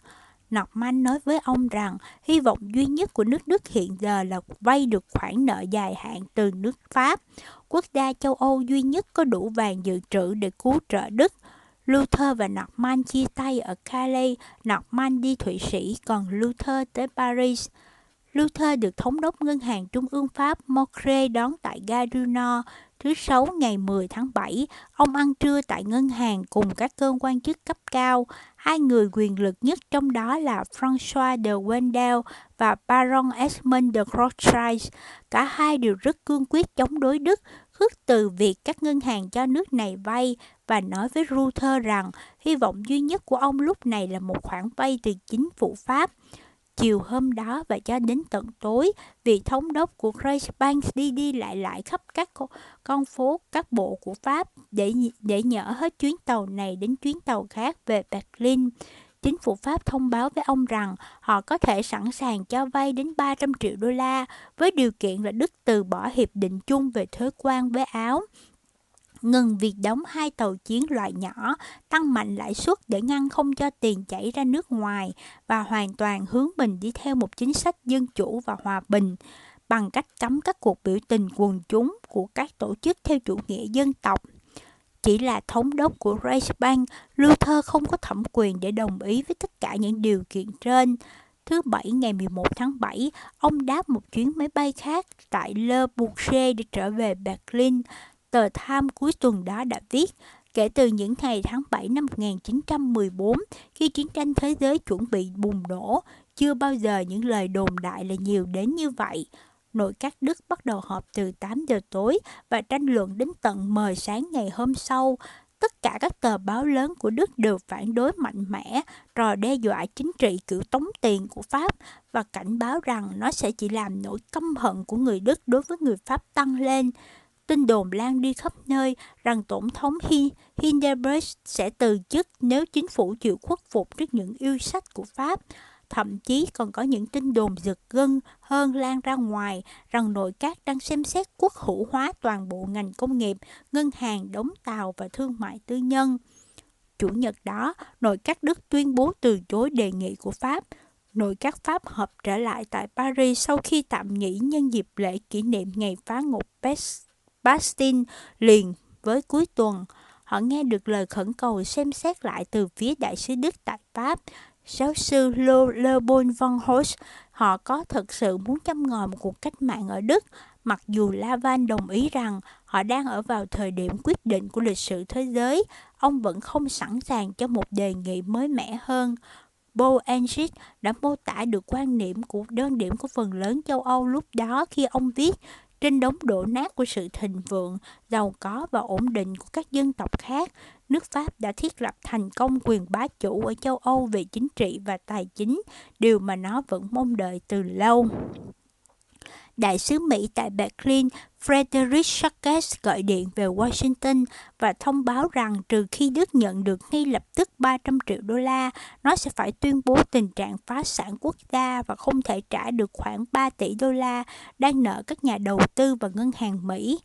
Norman nói với ông rằng hy vọng duy nhất của nước Đức hiện giờ là vay được khoản nợ dài hạn từ nước Pháp, quốc gia châu Âu duy nhất có đủ vàng dự trữ để cứu trợ Đức. Luther và Norman chia tay ở Calais, Norman đi Thụy Sĩ, còn Luther tới Paris. Luther được thống đốc ngân hàng trung ương Pháp Mocre đón tại Gare du Nord Thứ Sáu ngày 10 tháng 7, ông ăn trưa tại ngân hàng cùng các cơ quan chức cấp cao. Hai người quyền lực nhất trong đó là François de Wendell và Baron Esmond de Rothschild. Cả hai đều rất cương quyết chống đối Đức, khước từ việc các ngân hàng cho nước này vay và nói với Reuters rằng hy vọng duy nhất của ông lúc này là một khoản vay từ chính phủ Pháp. Chiều hôm đó và cho đến tận tối, vị thống đốc của Reichsbank đi đi lại lại khắp các con phố, các bộ của Pháp để để nhỡ hết chuyến tàu này đến chuyến tàu khác về Berlin. Chính phủ Pháp thông báo với ông rằng họ có thể sẵn sàng cho vay đến 300 triệu đô la với điều kiện là Đức từ bỏ hiệp định chung về thuế quan với Áo ngừng việc đóng hai tàu chiến loại nhỏ, tăng mạnh lãi suất để ngăn không cho tiền chảy ra nước ngoài và hoàn toàn hướng mình đi theo một chính sách dân chủ và hòa bình bằng cách cấm các cuộc biểu tình quần chúng của các tổ chức theo chủ nghĩa dân tộc. Chỉ là thống đốc của Reichsbank, Luther không có thẩm quyền để đồng ý với tất cả những điều kiện trên. Thứ Bảy ngày 11 tháng 7, ông đáp một chuyến máy bay khác tại Le Bourget để trở về Berlin. Tờ Time cuối tuần đó đã viết, kể từ những ngày tháng 7 năm 1914, khi chiến tranh thế giới chuẩn bị bùng nổ, chưa bao giờ những lời đồn đại là nhiều đến như vậy. Nội các Đức bắt đầu họp từ 8 giờ tối và tranh luận đến tận mờ sáng ngày hôm sau. Tất cả các tờ báo lớn của Đức đều phản đối mạnh mẽ trò đe dọa chính trị kiểu tống tiền của Pháp và cảnh báo rằng nó sẽ chỉ làm nỗi căm hận của người Đức đối với người Pháp tăng lên. Tin đồn lan đi khắp nơi rằng Tổng thống Hindenburg sẽ từ chức nếu chính phủ chịu khuất phục trước những yêu sách của Pháp. Thậm chí còn có những tin đồn giật gân hơn lan ra ngoài rằng nội các đang xem xét quốc hữu hóa toàn bộ ngành công nghiệp, ngân hàng, đóng tàu và thương mại tư nhân. Chủ nhật đó, nội các Đức tuyên bố từ chối đề nghị của Pháp. Nội các Pháp họp trở lại tại Paris sau khi tạm nghỉ nhân dịp lễ kỷ niệm ngày phá ngục Pest Bastin liền với cuối tuần. Họ nghe được lời khẩn cầu xem xét lại từ phía đại sứ Đức tại Pháp. Giáo sư Le Bon Van Horst, họ có thực sự muốn châm ngòi một cuộc cách mạng ở Đức, mặc dù Lavan đồng ý rằng họ đang ở vào thời điểm quyết định của lịch sử thế giới, ông vẫn không sẵn sàng cho một đề nghị mới mẻ hơn. Bo Enrich đã mô tả được quan niệm của đơn điểm của phần lớn châu Âu lúc đó khi ông viết trên đống đổ nát của sự thịnh vượng, giàu có và ổn định của các dân tộc khác, nước Pháp đã thiết lập thành công quyền bá chủ ở châu Âu về chính trị và tài chính, điều mà nó vẫn mong đợi từ lâu. Đại sứ Mỹ tại Berlin Frederick Sachs gọi điện về Washington và thông báo rằng trừ khi Đức nhận được ngay lập tức 300 triệu đô la, nó sẽ phải tuyên bố tình trạng phá sản quốc gia và không thể trả được khoảng 3 tỷ đô la đang nợ các nhà đầu tư và ngân hàng Mỹ.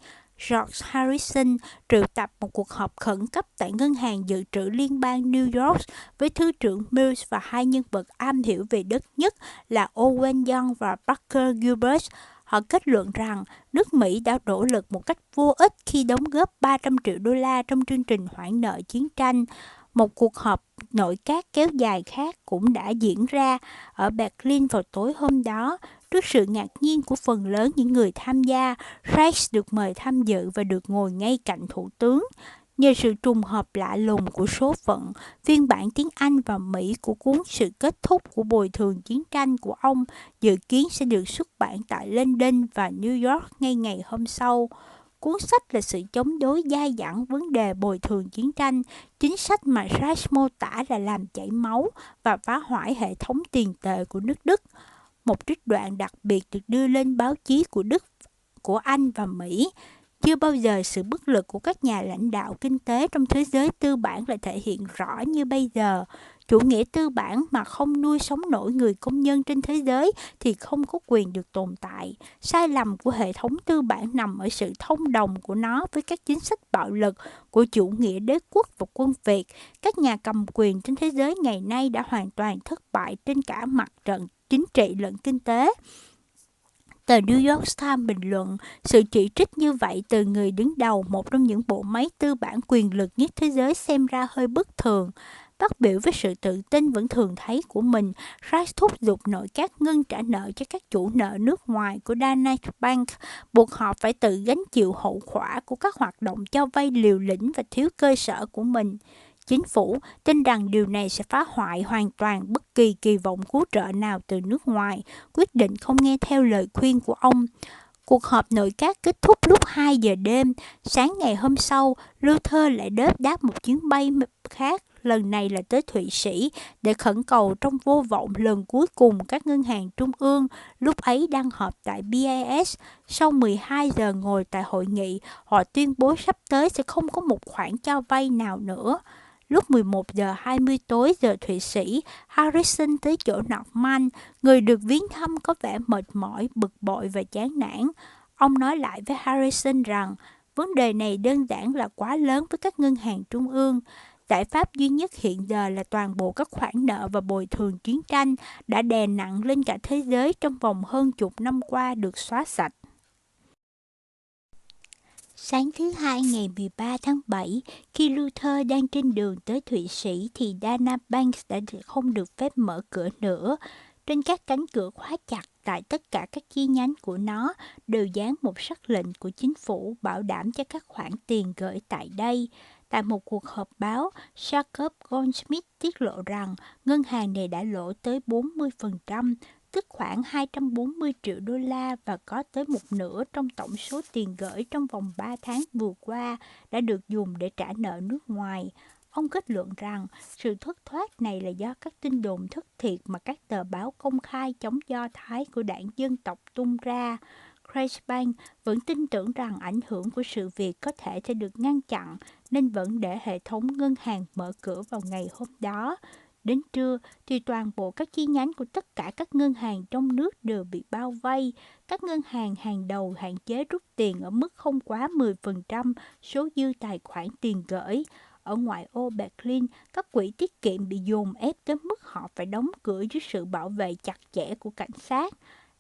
George Harrison triệu tập một cuộc họp khẩn cấp tại Ngân hàng Dự trữ Liên bang New York với Thứ trưởng Mills và hai nhân vật am hiểu về đất nhất là Owen Young và Parker Gilbert. Họ kết luận rằng nước Mỹ đã nỗ lực một cách vô ích khi đóng góp 300 triệu đô la trong chương trình hoãn nợ chiến tranh. Một cuộc họp nội các kéo dài khác cũng đã diễn ra ở Berlin vào tối hôm đó. Trước sự ngạc nhiên của phần lớn những người tham gia, Reich được mời tham dự và được ngồi ngay cạnh thủ tướng. Nhờ sự trùng hợp lạ lùng của số phận, phiên bản tiếng Anh và Mỹ của cuốn Sự kết thúc của bồi thường chiến tranh của ông dự kiến sẽ được xuất bản tại London và New York ngay ngày hôm sau. Cuốn sách là sự chống đối dai dẳng vấn đề bồi thường chiến tranh, chính sách mà Reich mô tả là làm chảy máu và phá hoại hệ thống tiền tệ của nước Đức. Một trích đoạn đặc biệt được đưa lên báo chí của Đức, của Anh và Mỹ chưa bao giờ sự bất lực của các nhà lãnh đạo kinh tế trong thế giới tư bản lại thể hiện rõ như bây giờ. Chủ nghĩa tư bản mà không nuôi sống nổi người công nhân trên thế giới thì không có quyền được tồn tại. Sai lầm của hệ thống tư bản nằm ở sự thông đồng của nó với các chính sách bạo lực của chủ nghĩa đế quốc và quân Việt. Các nhà cầm quyền trên thế giới ngày nay đã hoàn toàn thất bại trên cả mặt trận chính trị lẫn kinh tế. Tờ New York Times bình luận sự chỉ trích như vậy từ người đứng đầu một trong những bộ máy tư bản quyền lực nhất thế giới xem ra hơi bất thường. Phát biểu với sự tự tin vẫn thường thấy của mình, Rice thúc giục nội các ngưng trả nợ cho các chủ nợ nước ngoài của Danish Bank, buộc họ phải tự gánh chịu hậu quả của các hoạt động cho vay liều lĩnh và thiếu cơ sở của mình. Chính phủ tin rằng điều này sẽ phá hoại hoàn toàn bất kỳ kỳ vọng cứu trợ nào từ nước ngoài, quyết định không nghe theo lời khuyên của ông. Cuộc họp nội các kết thúc lúc 2 giờ đêm. Sáng ngày hôm sau, Luther lại đớp đáp một chuyến bay khác, lần này là tới Thụy Sĩ, để khẩn cầu trong vô vọng lần cuối cùng các ngân hàng trung ương lúc ấy đang họp tại BIS Sau 12 giờ ngồi tại hội nghị, họ tuyên bố sắp tới sẽ không có một khoản cho vay nào nữa. Lúc 11 giờ 20 tối giờ Thụy Sĩ, Harrison tới chỗ Norman, người được viếng thăm có vẻ mệt mỏi, bực bội và chán nản. Ông nói lại với Harrison rằng vấn đề này đơn giản là quá lớn với các ngân hàng trung ương. Giải pháp duy nhất hiện giờ là toàn bộ các khoản nợ và bồi thường chiến tranh đã đè nặng lên cả thế giới trong vòng hơn chục năm qua được xóa sạch. Sáng thứ hai ngày 13 tháng 7, khi Luther đang trên đường tới Thụy Sĩ thì Dana Banks đã không được phép mở cửa nữa. Trên các cánh cửa khóa chặt tại tất cả các chi nhánh của nó đều dán một sắc lệnh của chính phủ bảo đảm cho các khoản tiền gửi tại đây. Tại một cuộc họp báo, Jacob Goldsmith tiết lộ rằng ngân hàng này đã lỗ tới 40%, tức khoảng 240 triệu đô la và có tới một nửa trong tổng số tiền gửi trong vòng 3 tháng vừa qua đã được dùng để trả nợ nước ngoài. Ông kết luận rằng sự thất thoát này là do các tin đồn thất thiệt mà các tờ báo công khai chống do Thái của đảng dân tộc tung ra. Bank vẫn tin tưởng rằng ảnh hưởng của sự việc có thể sẽ được ngăn chặn nên vẫn để hệ thống ngân hàng mở cửa vào ngày hôm đó. Đến trưa thì toàn bộ các chi nhánh của tất cả các ngân hàng trong nước đều bị bao vây. Các ngân hàng hàng đầu hạn chế rút tiền ở mức không quá 10% số dư tài khoản tiền gửi. Ở ngoại ô Berlin, các quỹ tiết kiệm bị dồn ép tới mức họ phải đóng cửa dưới sự bảo vệ chặt chẽ của cảnh sát.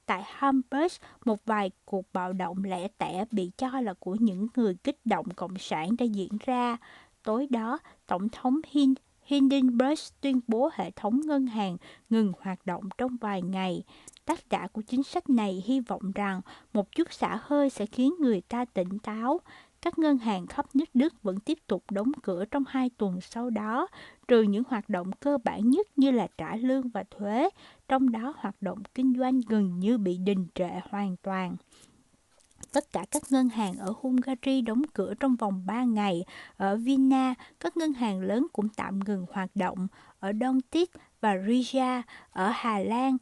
Tại Hamburg, một vài cuộc bạo động lẻ tẻ bị cho là của những người kích động cộng sản đã diễn ra. Tối đó, Tổng thống Hind Hindenburg tuyên bố hệ thống ngân hàng ngừng hoạt động trong vài ngày. Tác giả của chính sách này hy vọng rằng một chút xả hơi sẽ khiến người ta tỉnh táo. Các ngân hàng khắp nước Đức vẫn tiếp tục đóng cửa trong hai tuần sau đó, trừ những hoạt động cơ bản nhất như là trả lương và thuế, trong đó hoạt động kinh doanh gần như bị đình trệ hoàn toàn. Tất cả các ngân hàng ở Hungary đóng cửa trong vòng 3 ngày. Ở Vienna, các ngân hàng lớn cũng tạm ngừng hoạt động. Ở Donetsk và Riga, ở Hà Lan,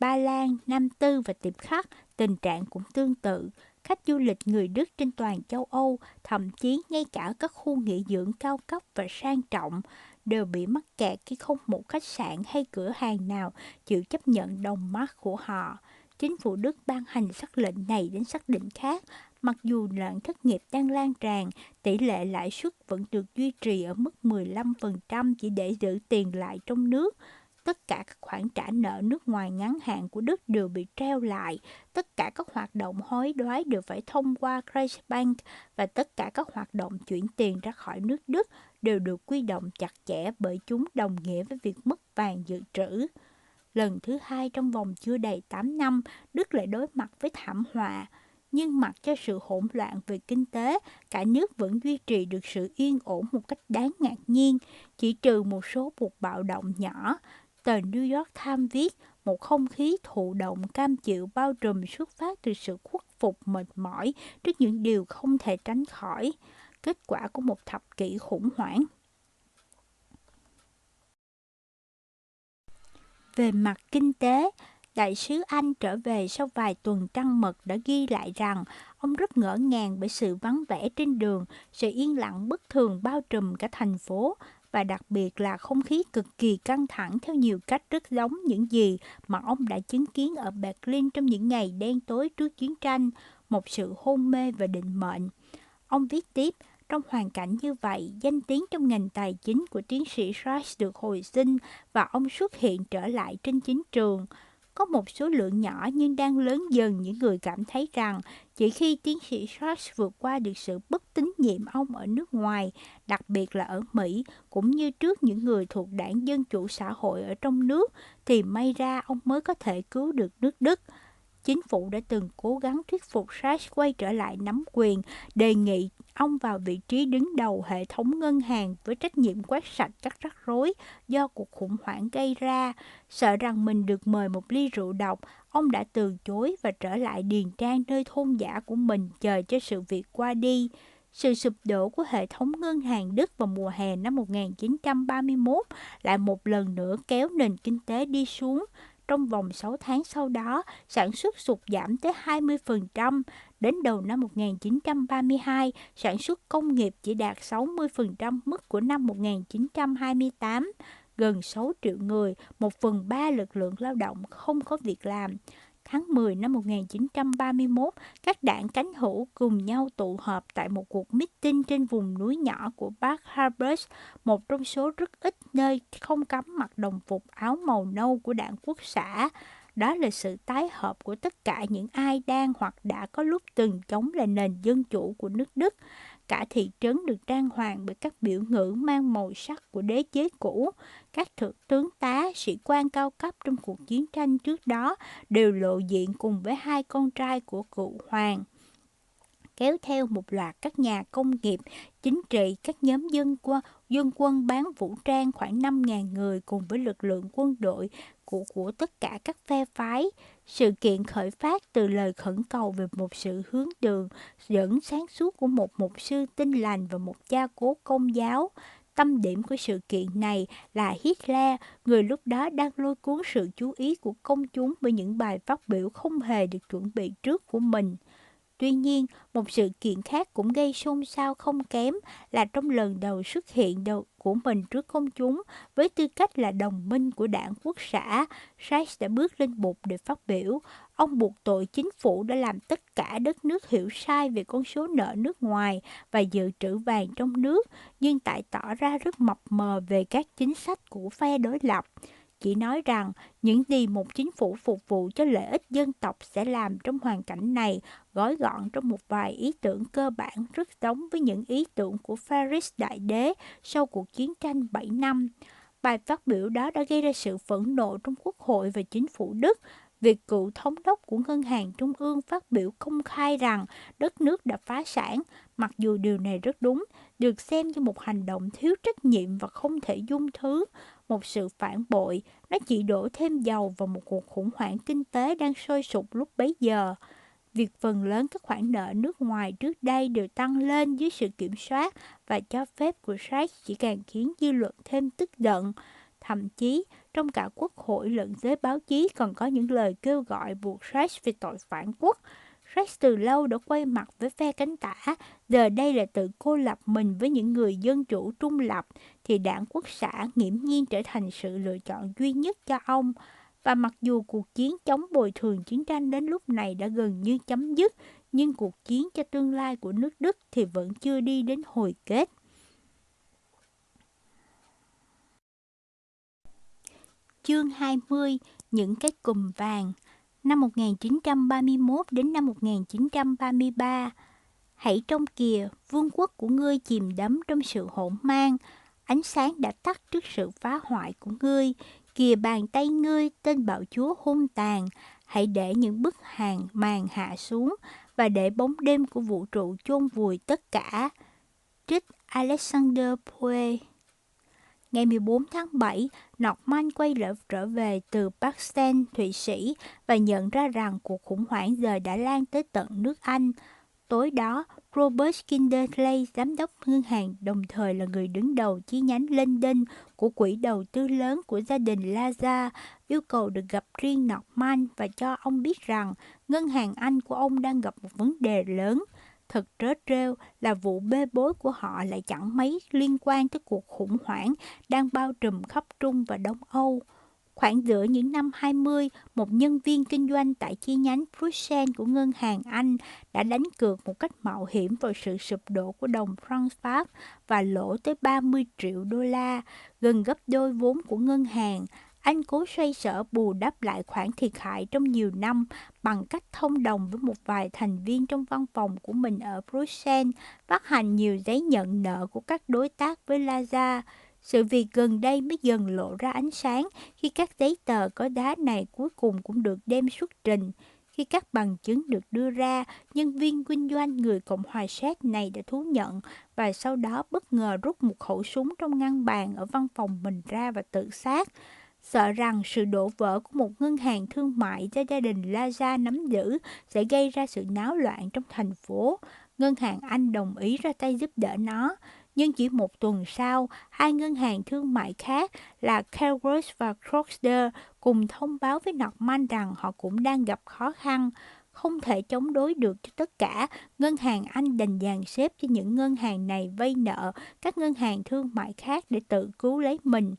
Ba Lan, Nam Tư và Tiệp Khắc, tình trạng cũng tương tự. Khách du lịch người Đức trên toàn châu Âu, thậm chí ngay cả các khu nghỉ dưỡng cao cấp và sang trọng, đều bị mắc kẹt khi không một khách sạn hay cửa hàng nào chịu chấp nhận đồng mắt của họ. Chính phủ Đức ban hành sắc lệnh này đến xác định khác, mặc dù nạn thất nghiệp đang lan tràn, tỷ lệ lãi suất vẫn được duy trì ở mức 15% chỉ để giữ tiền lại trong nước. Tất cả các khoản trả nợ nước ngoài ngắn hạn của Đức đều bị treo lại. Tất cả các hoạt động hối đoái đều phải thông qua Kreisbank và tất cả các hoạt động chuyển tiền ra khỏi nước Đức đều được quy động chặt chẽ bởi chúng đồng nghĩa với việc mất vàng dự trữ. Lần thứ hai trong vòng chưa đầy 8 năm, Đức lại đối mặt với thảm họa. Nhưng mặc cho sự hỗn loạn về kinh tế, cả nước vẫn duy trì được sự yên ổn một cách đáng ngạc nhiên, chỉ trừ một số cuộc bạo động nhỏ. Tờ New York Times viết, một không khí thụ động cam chịu bao trùm xuất phát từ sự khuất phục mệt mỏi trước những điều không thể tránh khỏi. Kết quả của một thập kỷ khủng hoảng. Về mặt kinh tế, đại sứ Anh trở về sau vài tuần trăng mật đã ghi lại rằng ông rất ngỡ ngàng bởi sự vắng vẻ trên đường, sự yên lặng bất thường bao trùm cả thành phố và đặc biệt là không khí cực kỳ căng thẳng theo nhiều cách rất giống những gì mà ông đã chứng kiến ở Berlin trong những ngày đen tối trước chiến tranh, một sự hôn mê và định mệnh. Ông viết tiếp, trong hoàn cảnh như vậy, danh tiếng trong ngành tài chính của tiến sĩ Rice được hồi sinh và ông xuất hiện trở lại trên chính trường. Có một số lượng nhỏ nhưng đang lớn dần những người cảm thấy rằng chỉ khi tiến sĩ Rice vượt qua được sự bất tín nhiệm ông ở nước ngoài, đặc biệt là ở Mỹ, cũng như trước những người thuộc đảng Dân Chủ xã hội ở trong nước, thì may ra ông mới có thể cứu được nước Đức chính phủ đã từng cố gắng thuyết phục Sachs quay trở lại nắm quyền, đề nghị ông vào vị trí đứng đầu hệ thống ngân hàng với trách nhiệm quét sạch các rắc rối do cuộc khủng hoảng gây ra. Sợ rằng mình được mời một ly rượu độc, ông đã từ chối và trở lại điền trang nơi thôn giả của mình chờ cho sự việc qua đi. Sự sụp đổ của hệ thống ngân hàng Đức vào mùa hè năm 1931 lại một lần nữa kéo nền kinh tế đi xuống. Trong vòng 6 tháng sau đó, sản xuất sụt giảm tới 20%. Đến đầu năm 1932, sản xuất công nghiệp chỉ đạt 60% mức của năm 1928. Gần 6 triệu người, một phần ba lực lượng lao động không có việc làm tháng 10 năm 1931, các đảng cánh hữu cùng nhau tụ họp tại một cuộc meeting trên vùng núi nhỏ của Park Harbors, một trong số rất ít nơi không cấm mặc đồng phục áo màu nâu của đảng quốc xã. Đó là sự tái hợp của tất cả những ai đang hoặc đã có lúc từng chống lại nền dân chủ của nước Đức. Cả thị trấn được trang hoàng bởi các biểu ngữ mang màu sắc của đế chế cũ. Các thượng tướng tá, sĩ quan cao cấp trong cuộc chiến tranh trước đó đều lộ diện cùng với hai con trai của cựu hoàng kéo theo một loạt các nhà công nghiệp, chính trị, các nhóm dân quân, dân quân bán vũ trang khoảng 5.000 người cùng với lực lượng quân đội của, của tất cả các phe phái. Sự kiện khởi phát từ lời khẩn cầu về một sự hướng đường dẫn sáng suốt của một mục sư tinh lành và một cha cố công giáo. Tâm điểm của sự kiện này là Hitler, người lúc đó đang lôi cuốn sự chú ý của công chúng bởi những bài phát biểu không hề được chuẩn bị trước của mình. Tuy nhiên, một sự kiện khác cũng gây xôn xao không kém là trong lần đầu xuất hiện đầu của mình trước công chúng với tư cách là đồng minh của đảng quốc xã, Sachs đã bước lên bục để phát biểu. Ông buộc tội chính phủ đã làm tất cả đất nước hiểu sai về con số nợ nước ngoài và dự trữ vàng trong nước, nhưng tại tỏ ra rất mập mờ về các chính sách của phe đối lập chỉ nói rằng những gì một chính phủ phục vụ cho lợi ích dân tộc sẽ làm trong hoàn cảnh này gói gọn trong một vài ý tưởng cơ bản rất giống với những ý tưởng của Paris Đại Đế sau cuộc chiến tranh 7 năm. Bài phát biểu đó đã gây ra sự phẫn nộ trong Quốc hội và chính phủ Đức. Việc cựu thống đốc của Ngân hàng Trung ương phát biểu công khai rằng đất nước đã phá sản, mặc dù điều này rất đúng, được xem như một hành động thiếu trách nhiệm và không thể dung thứ một sự phản bội, nó chỉ đổ thêm dầu vào một cuộc khủng hoảng kinh tế đang sôi sục lúc bấy giờ. việc phần lớn các khoản nợ nước ngoài trước đây đều tăng lên dưới sự kiểm soát và cho phép của Reich chỉ càng khiến dư luận thêm tức giận. Thậm chí, trong cả quốc hội lẫn giới báo chí còn có những lời kêu gọi buộc Reich về tội phản quốc. Reich từ lâu đã quay mặt với phe cánh tả, giờ đây là tự cô lập mình với những người dân chủ trung lập, thì đảng quốc xã nghiễm nhiên trở thành sự lựa chọn duy nhất cho ông. Và mặc dù cuộc chiến chống bồi thường chiến tranh đến lúc này đã gần như chấm dứt, nhưng cuộc chiến cho tương lai của nước Đức thì vẫn chưa đi đến hồi kết. Chương 20 Những cái cùm vàng Năm 1931 đến năm 1933 Hãy trông kìa, vương quốc của ngươi chìm đắm trong sự hỗn mang. Ánh sáng đã tắt trước sự phá hoại của ngươi. Kìa bàn tay ngươi, tên bạo chúa hung tàn. Hãy để những bức hàng màn hạ xuống Và để bóng đêm của vũ trụ chôn vùi tất cả. Trích Alexander Poe. Ngày 14 tháng 7, Norman quay trở, trở về từ Pakistan, Thụy Sĩ và nhận ra rằng cuộc khủng hoảng giờ đã lan tới tận nước Anh. Tối đó, Robert Kindersley, giám đốc ngân hàng, đồng thời là người đứng đầu chi nhánh London của quỹ đầu tư lớn của gia đình Laza, yêu cầu được gặp riêng Norman và cho ông biết rằng ngân hàng Anh của ông đang gặp một vấn đề lớn – Thật trớ trêu là vụ bê bối của họ lại chẳng mấy liên quan tới cuộc khủng hoảng đang bao trùm khắp Trung và Đông Âu. Khoảng giữa những năm 20, một nhân viên kinh doanh tại chi nhánh Bruxelles của ngân hàng Anh đã đánh cược một cách mạo hiểm vào sự sụp đổ của đồng franc Pháp và lỗ tới 30 triệu đô la, gần gấp đôi vốn của ngân hàng. Anh cố xoay sở bù đắp lại khoản thiệt hại trong nhiều năm bằng cách thông đồng với một vài thành viên trong văn phòng của mình ở Bruxelles, phát hành nhiều giấy nhận nợ của các đối tác với Laza. Sự việc gần đây mới dần lộ ra ánh sáng khi các giấy tờ có đá này cuối cùng cũng được đem xuất trình. Khi các bằng chứng được đưa ra, nhân viên kinh doanh người Cộng hòa Séc này đã thú nhận và sau đó bất ngờ rút một khẩu súng trong ngăn bàn ở văn phòng mình ra và tự sát sợ rằng sự đổ vỡ của một ngân hàng thương mại do gia đình Laza nắm giữ sẽ gây ra sự náo loạn trong thành phố. Ngân hàng Anh đồng ý ra tay giúp đỡ nó. Nhưng chỉ một tuần sau, hai ngân hàng thương mại khác là Kelros và Croxter cùng thông báo với Norman rằng họ cũng đang gặp khó khăn. Không thể chống đối được cho tất cả, ngân hàng Anh đành dàn xếp cho những ngân hàng này vay nợ các ngân hàng thương mại khác để tự cứu lấy mình.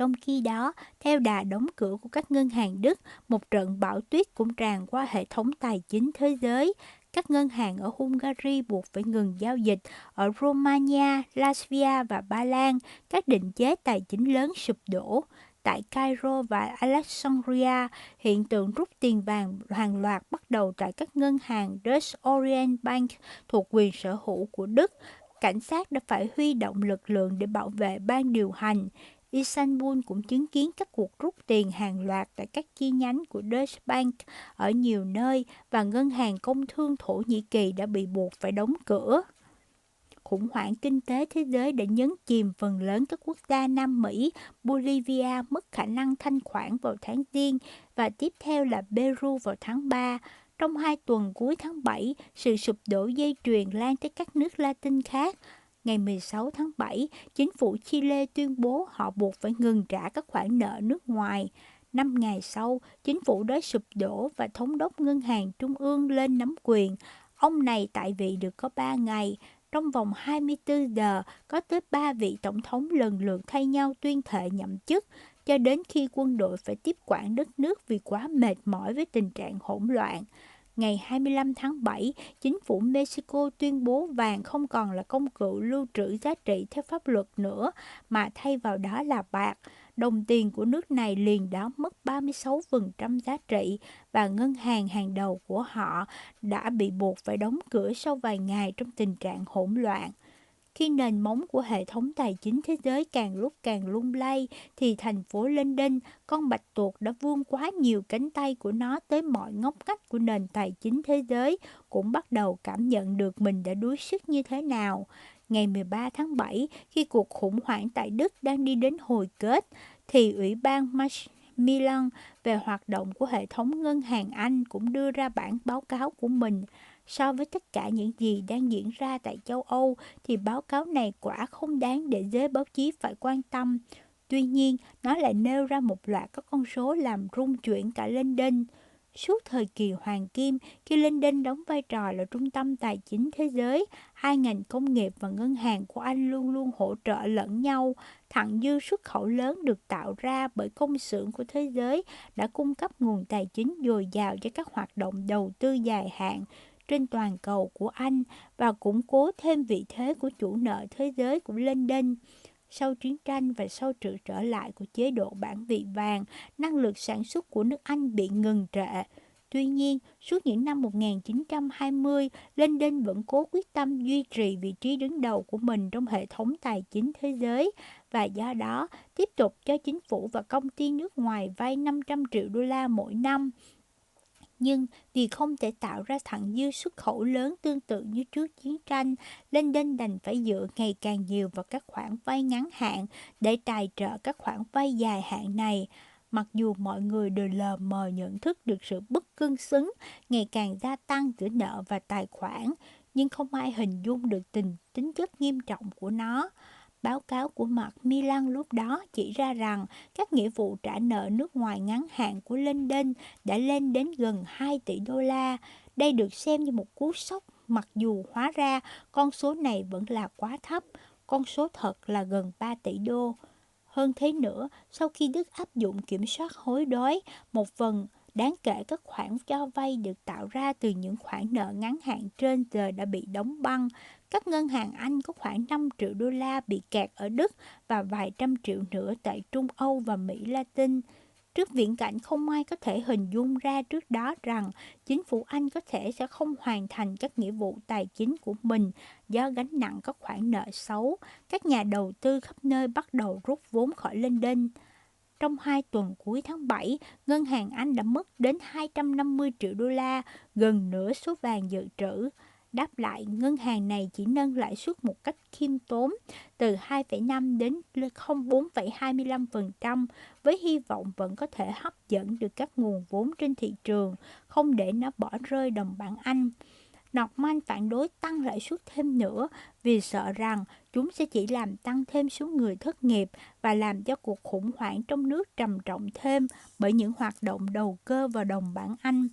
Trong khi đó, theo đà đóng cửa của các ngân hàng Đức, một trận bão tuyết cũng tràn qua hệ thống tài chính thế giới. Các ngân hàng ở Hungary buộc phải ngừng giao dịch, ở Romania, Latvia và Ba Lan, các định chế tài chính lớn sụp đổ. Tại Cairo và Alexandria, hiện tượng rút tiền vàng hàng loạt bắt đầu tại các ngân hàng Dutch Orient Bank thuộc quyền sở hữu của Đức. Cảnh sát đã phải huy động lực lượng để bảo vệ ban điều hành. Istanbul cũng chứng kiến các cuộc rút tiền hàng loạt tại các chi nhánh của Deutsche Bank ở nhiều nơi và ngân hàng công thương Thổ Nhĩ Kỳ đã bị buộc phải đóng cửa. Khủng hoảng kinh tế thế giới đã nhấn chìm phần lớn các quốc gia Nam Mỹ, Bolivia mất khả năng thanh khoản vào tháng Giêng và tiếp theo là Peru vào tháng 3. Trong hai tuần cuối tháng 7, sự sụp đổ dây chuyền lan tới các nước Latin khác, Ngày 16 tháng 7, chính phủ Chile tuyên bố họ buộc phải ngừng trả các khoản nợ nước ngoài. Năm ngày sau, chính phủ đó sụp đổ và thống đốc ngân hàng trung ương lên nắm quyền. Ông này tại vị được có 3 ngày. Trong vòng 24 giờ, có tới 3 vị tổng thống lần lượt thay nhau tuyên thệ nhậm chức, cho đến khi quân đội phải tiếp quản đất nước vì quá mệt mỏi với tình trạng hỗn loạn ngày 25 tháng 7, chính phủ Mexico tuyên bố vàng không còn là công cụ lưu trữ giá trị theo pháp luật nữa, mà thay vào đó là bạc. Đồng tiền của nước này liền đã mất 36% giá trị và ngân hàng hàng đầu của họ đã bị buộc phải đóng cửa sau vài ngày trong tình trạng hỗn loạn. Khi nền móng của hệ thống tài chính thế giới càng lúc càng lung lay, thì thành phố London, con bạch tuộc đã vươn quá nhiều cánh tay của nó tới mọi ngóc ngách của nền tài chính thế giới, cũng bắt đầu cảm nhận được mình đã đuối sức như thế nào. Ngày 13 tháng 7, khi cuộc khủng hoảng tại Đức đang đi đến hồi kết, thì Ủy ban Milan về hoạt động của hệ thống ngân hàng Anh cũng đưa ra bản báo cáo của mình. So với tất cả những gì đang diễn ra tại châu Âu thì báo cáo này quả không đáng để giới báo chí phải quan tâm. Tuy nhiên, nó lại nêu ra một loạt các con số làm rung chuyển cả London. Suốt thời kỳ hoàng kim, khi London đóng vai trò là trung tâm tài chính thế giới, hai ngành công nghiệp và ngân hàng của Anh luôn luôn hỗ trợ lẫn nhau. Thặng dư xuất khẩu lớn được tạo ra bởi công xưởng của thế giới đã cung cấp nguồn tài chính dồi dào cho các hoạt động đầu tư dài hạn trên toàn cầu của Anh và củng cố thêm vị thế của chủ nợ thế giới của London. Sau chiến tranh và sau sự trở lại của chế độ bản vị vàng, năng lực sản xuất của nước Anh bị ngừng trệ. Tuy nhiên, suốt những năm 1920, London vẫn cố quyết tâm duy trì vị trí đứng đầu của mình trong hệ thống tài chính thế giới và do đó tiếp tục cho chính phủ và công ty nước ngoài vay 500 triệu đô la mỗi năm nhưng vì không thể tạo ra thặng dư xuất khẩu lớn tương tự như trước chiến tranh, London đành phải dựa ngày càng nhiều vào các khoản vay ngắn hạn để tài trợ các khoản vay dài hạn này. Mặc dù mọi người đều lờ mờ nhận thức được sự bất cân xứng ngày càng gia tăng giữa nợ và tài khoản, nhưng không ai hình dung được tình tính chất nghiêm trọng của nó. Báo cáo của mặt Milan lúc đó chỉ ra rằng các nghĩa vụ trả nợ nước ngoài ngắn hạn của London đã lên đến gần 2 tỷ đô la. Đây được xem như một cú sốc mặc dù hóa ra con số này vẫn là quá thấp, con số thật là gần 3 tỷ đô. Hơn thế nữa, sau khi Đức áp dụng kiểm soát hối đoái, một phần đáng kể các khoản cho vay được tạo ra từ những khoản nợ ngắn hạn trên giờ đã bị đóng băng, các ngân hàng Anh có khoảng 5 triệu đô la bị kẹt ở Đức và vài trăm triệu nữa tại Trung Âu và Mỹ Latin. Trước viễn cảnh không ai có thể hình dung ra trước đó rằng chính phủ Anh có thể sẽ không hoàn thành các nghĩa vụ tài chính của mình do gánh nặng các khoản nợ xấu, các nhà đầu tư khắp nơi bắt đầu rút vốn khỏi London. Trong hai tuần cuối tháng 7, ngân hàng Anh đã mất đến 250 triệu đô la, gần nửa số vàng dự trữ. Đáp lại, ngân hàng này chỉ nâng lãi suất một cách khiêm tốn từ 2,5 đến 0,425% với hy vọng vẫn có thể hấp dẫn được các nguồn vốn trên thị trường, không để nó bỏ rơi đồng bảng Anh. Norman phản đối tăng lãi suất thêm nữa vì sợ rằng chúng sẽ chỉ làm tăng thêm số người thất nghiệp và làm cho cuộc khủng hoảng trong nước trầm trọng thêm bởi những hoạt động đầu cơ vào đồng bảng Anh.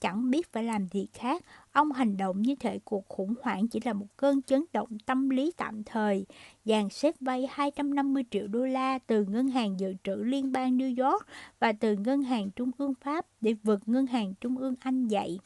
Chẳng biết phải làm gì khác, ông hành động như thể cuộc khủng hoảng chỉ là một cơn chấn động tâm lý tạm thời. Dàn xếp vay 250 triệu đô la từ Ngân hàng Dự trữ Liên bang New York và từ Ngân hàng Trung ương Pháp để vượt Ngân hàng Trung ương Anh dậy.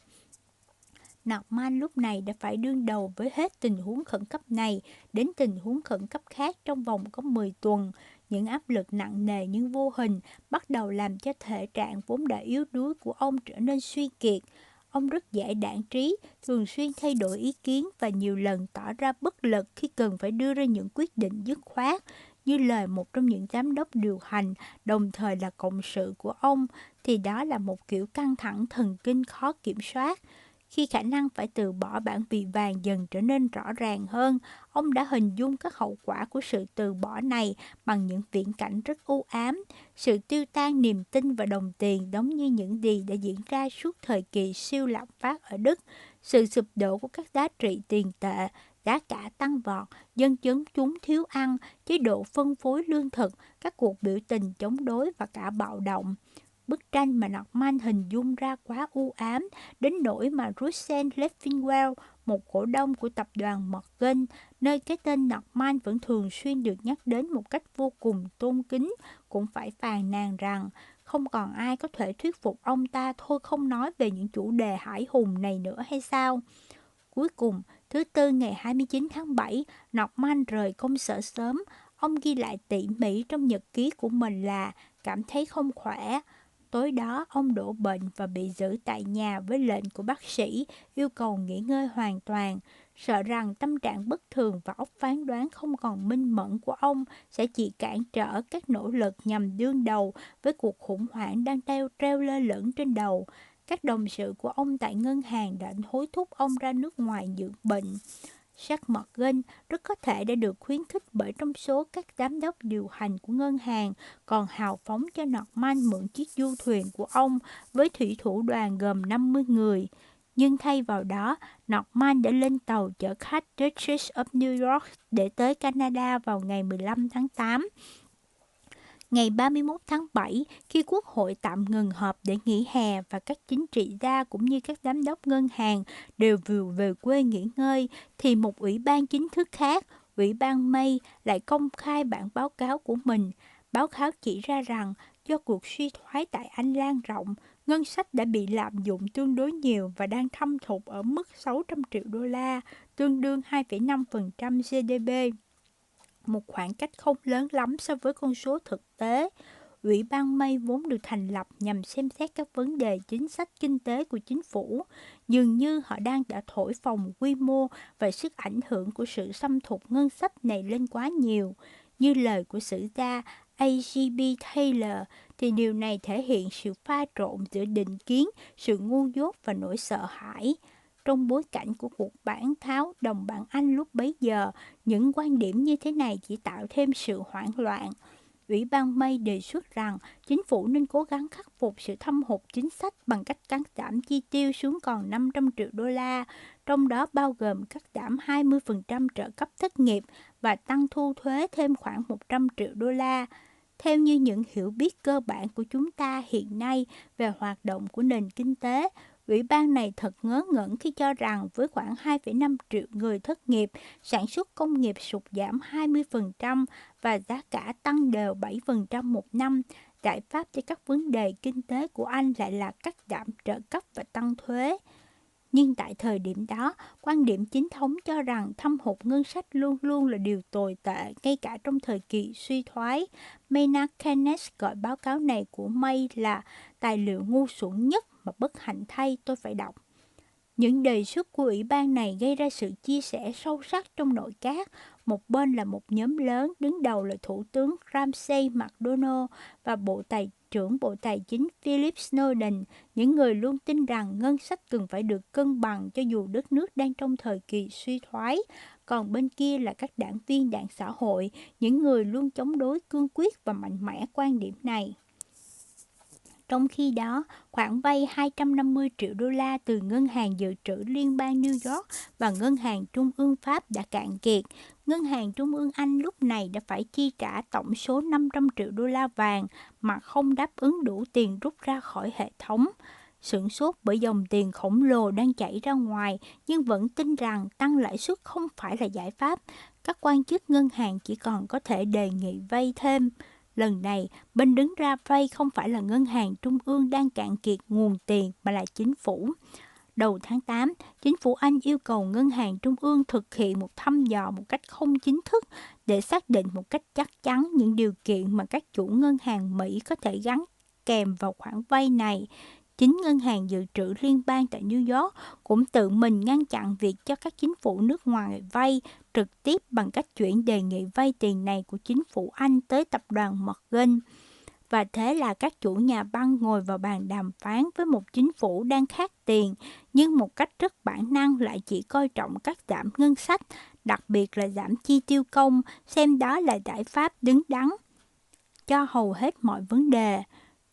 Norman lúc này đã phải đương đầu với hết tình huống khẩn cấp này đến tình huống khẩn cấp khác trong vòng có 10 tuần. Những áp lực nặng nề nhưng vô hình bắt đầu làm cho thể trạng vốn đã yếu đuối của ông trở nên suy kiệt. Ông rất dễ đảng trí, thường xuyên thay đổi ý kiến và nhiều lần tỏ ra bất lực khi cần phải đưa ra những quyết định dứt khoát. Như lời một trong những giám đốc điều hành, đồng thời là cộng sự của ông, thì đó là một kiểu căng thẳng thần kinh khó kiểm soát. Khi khả năng phải từ bỏ bản vị vàng dần trở nên rõ ràng hơn, ông đã hình dung các hậu quả của sự từ bỏ này bằng những viễn cảnh rất u ám, sự tiêu tan niềm tin và đồng tiền giống như những gì đã diễn ra suốt thời kỳ siêu lạm phát ở Đức, sự sụp đổ của các giá trị tiền tệ, giá cả tăng vọt, dân chúng chúng thiếu ăn, chế độ phân phối lương thực, các cuộc biểu tình chống đối và cả bạo động. Bức tranh mà Norman hình dung ra quá u ám, đến nỗi mà Russell Leffingwell, một cổ đông của tập đoàn Morgan, nơi cái tên Norman vẫn thường xuyên được nhắc đến một cách vô cùng tôn kính, cũng phải phàn nàn rằng không còn ai có thể thuyết phục ông ta thôi không nói về những chủ đề hải hùng này nữa hay sao. Cuối cùng, thứ tư ngày 29 tháng 7, Norman rời công sở sớm. Ông ghi lại tỉ mỉ trong nhật ký của mình là cảm thấy không khỏe. Tối đó, ông đổ bệnh và bị giữ tại nhà với lệnh của bác sĩ yêu cầu nghỉ ngơi hoàn toàn, sợ rằng tâm trạng bất thường và óc phán đoán không còn minh mẫn của ông sẽ chỉ cản trở các nỗ lực nhằm đương đầu với cuộc khủng hoảng đang treo treo lơ lửng trên đầu. Các đồng sự của ông tại ngân hàng đã hối thúc ông ra nước ngoài dưỡng bệnh. Jack Morgan rất có thể đã được khuyến khích bởi trong số các giám đốc điều hành của ngân hàng còn hào phóng cho Norman mượn chiếc du thuyền của ông với thủy thủ đoàn gồm 50 người. Nhưng thay vào đó, Norman đã lên tàu chở khách Duchess of New York để tới Canada vào ngày 15 tháng 8 Ngày 31 tháng 7, khi Quốc hội tạm ngừng họp để nghỉ hè và các chính trị gia cũng như các giám đốc ngân hàng đều vừa về quê nghỉ ngơi, thì một ủy ban chính thức khác, Ủy ban May, lại công khai bản báo cáo của mình. Báo cáo chỉ ra rằng do cuộc suy thoái tại Anh lan rộng, ngân sách đã bị lạm dụng tương đối nhiều và đang thâm thụt ở mức 600 triệu đô la, tương đương 2,5% GDP một khoảng cách không lớn lắm so với con số thực tế. Ủy ban May vốn được thành lập nhằm xem xét các vấn đề chính sách kinh tế của chính phủ. Dường như họ đang đã thổi phồng quy mô và sức ảnh hưởng của sự xâm thục ngân sách này lên quá nhiều. Như lời của sử gia A.G.B. Taylor, thì điều này thể hiện sự pha trộn giữa định kiến, sự ngu dốt và nỗi sợ hãi. Trong bối cảnh của cuộc bản tháo đồng bảng Anh lúc bấy giờ, những quan điểm như thế này chỉ tạo thêm sự hoảng loạn. Ủy ban May đề xuất rằng chính phủ nên cố gắng khắc phục sự thâm hụt chính sách bằng cách cắt giảm chi tiêu xuống còn 500 triệu đô la, trong đó bao gồm cắt giảm 20% trợ cấp thất nghiệp và tăng thu thuế thêm khoảng 100 triệu đô la. Theo như những hiểu biết cơ bản của chúng ta hiện nay về hoạt động của nền kinh tế, Ủy ban này thật ngớ ngẩn khi cho rằng với khoảng 2,5 triệu người thất nghiệp, sản xuất công nghiệp sụt giảm 20% và giá cả tăng đều 7% một năm, giải pháp cho các vấn đề kinh tế của Anh lại là cắt giảm trợ cấp và tăng thuế. Nhưng tại thời điểm đó, quan điểm chính thống cho rằng thâm hụt ngân sách luôn luôn là điều tồi tệ, ngay cả trong thời kỳ suy thoái. Maynard Keynes gọi báo cáo này của May là tài liệu ngu xuẩn nhất mà bất hạnh thay tôi phải đọc. Những đề xuất của ủy ban này gây ra sự chia sẻ sâu sắc trong nội các. Một bên là một nhóm lớn, đứng đầu là Thủ tướng Ramsay MacDonald và Bộ Tài trưởng Bộ Tài chính Philip Snowden, những người luôn tin rằng ngân sách cần phải được cân bằng cho dù đất nước đang trong thời kỳ suy thoái. Còn bên kia là các đảng viên đảng xã hội, những người luôn chống đối cương quyết và mạnh mẽ quan điểm này. Trong khi đó, khoản vay 250 triệu đô la từ Ngân hàng Dự trữ Liên bang New York và Ngân hàng Trung ương Pháp đã cạn kiệt. Ngân hàng Trung ương Anh lúc này đã phải chi trả tổng số 500 triệu đô la vàng mà không đáp ứng đủ tiền rút ra khỏi hệ thống. Sửng sốt bởi dòng tiền khổng lồ đang chảy ra ngoài nhưng vẫn tin rằng tăng lãi suất không phải là giải pháp. Các quan chức ngân hàng chỉ còn có thể đề nghị vay thêm. Lần này, bên đứng ra vay không phải là ngân hàng trung ương đang cạn kiệt nguồn tiền mà là chính phủ. Đầu tháng 8, chính phủ Anh yêu cầu ngân hàng trung ương thực hiện một thăm dò một cách không chính thức để xác định một cách chắc chắn những điều kiện mà các chủ ngân hàng Mỹ có thể gắn kèm vào khoản vay này chính ngân hàng dự trữ liên bang tại New York cũng tự mình ngăn chặn việc cho các chính phủ nước ngoài vay trực tiếp bằng cách chuyển đề nghị vay tiền này của chính phủ Anh tới tập đoàn Morgan. Và thế là các chủ nhà băng ngồi vào bàn đàm phán với một chính phủ đang khát tiền, nhưng một cách rất bản năng lại chỉ coi trọng các giảm ngân sách, đặc biệt là giảm chi tiêu công, xem đó là giải pháp đứng đắn cho hầu hết mọi vấn đề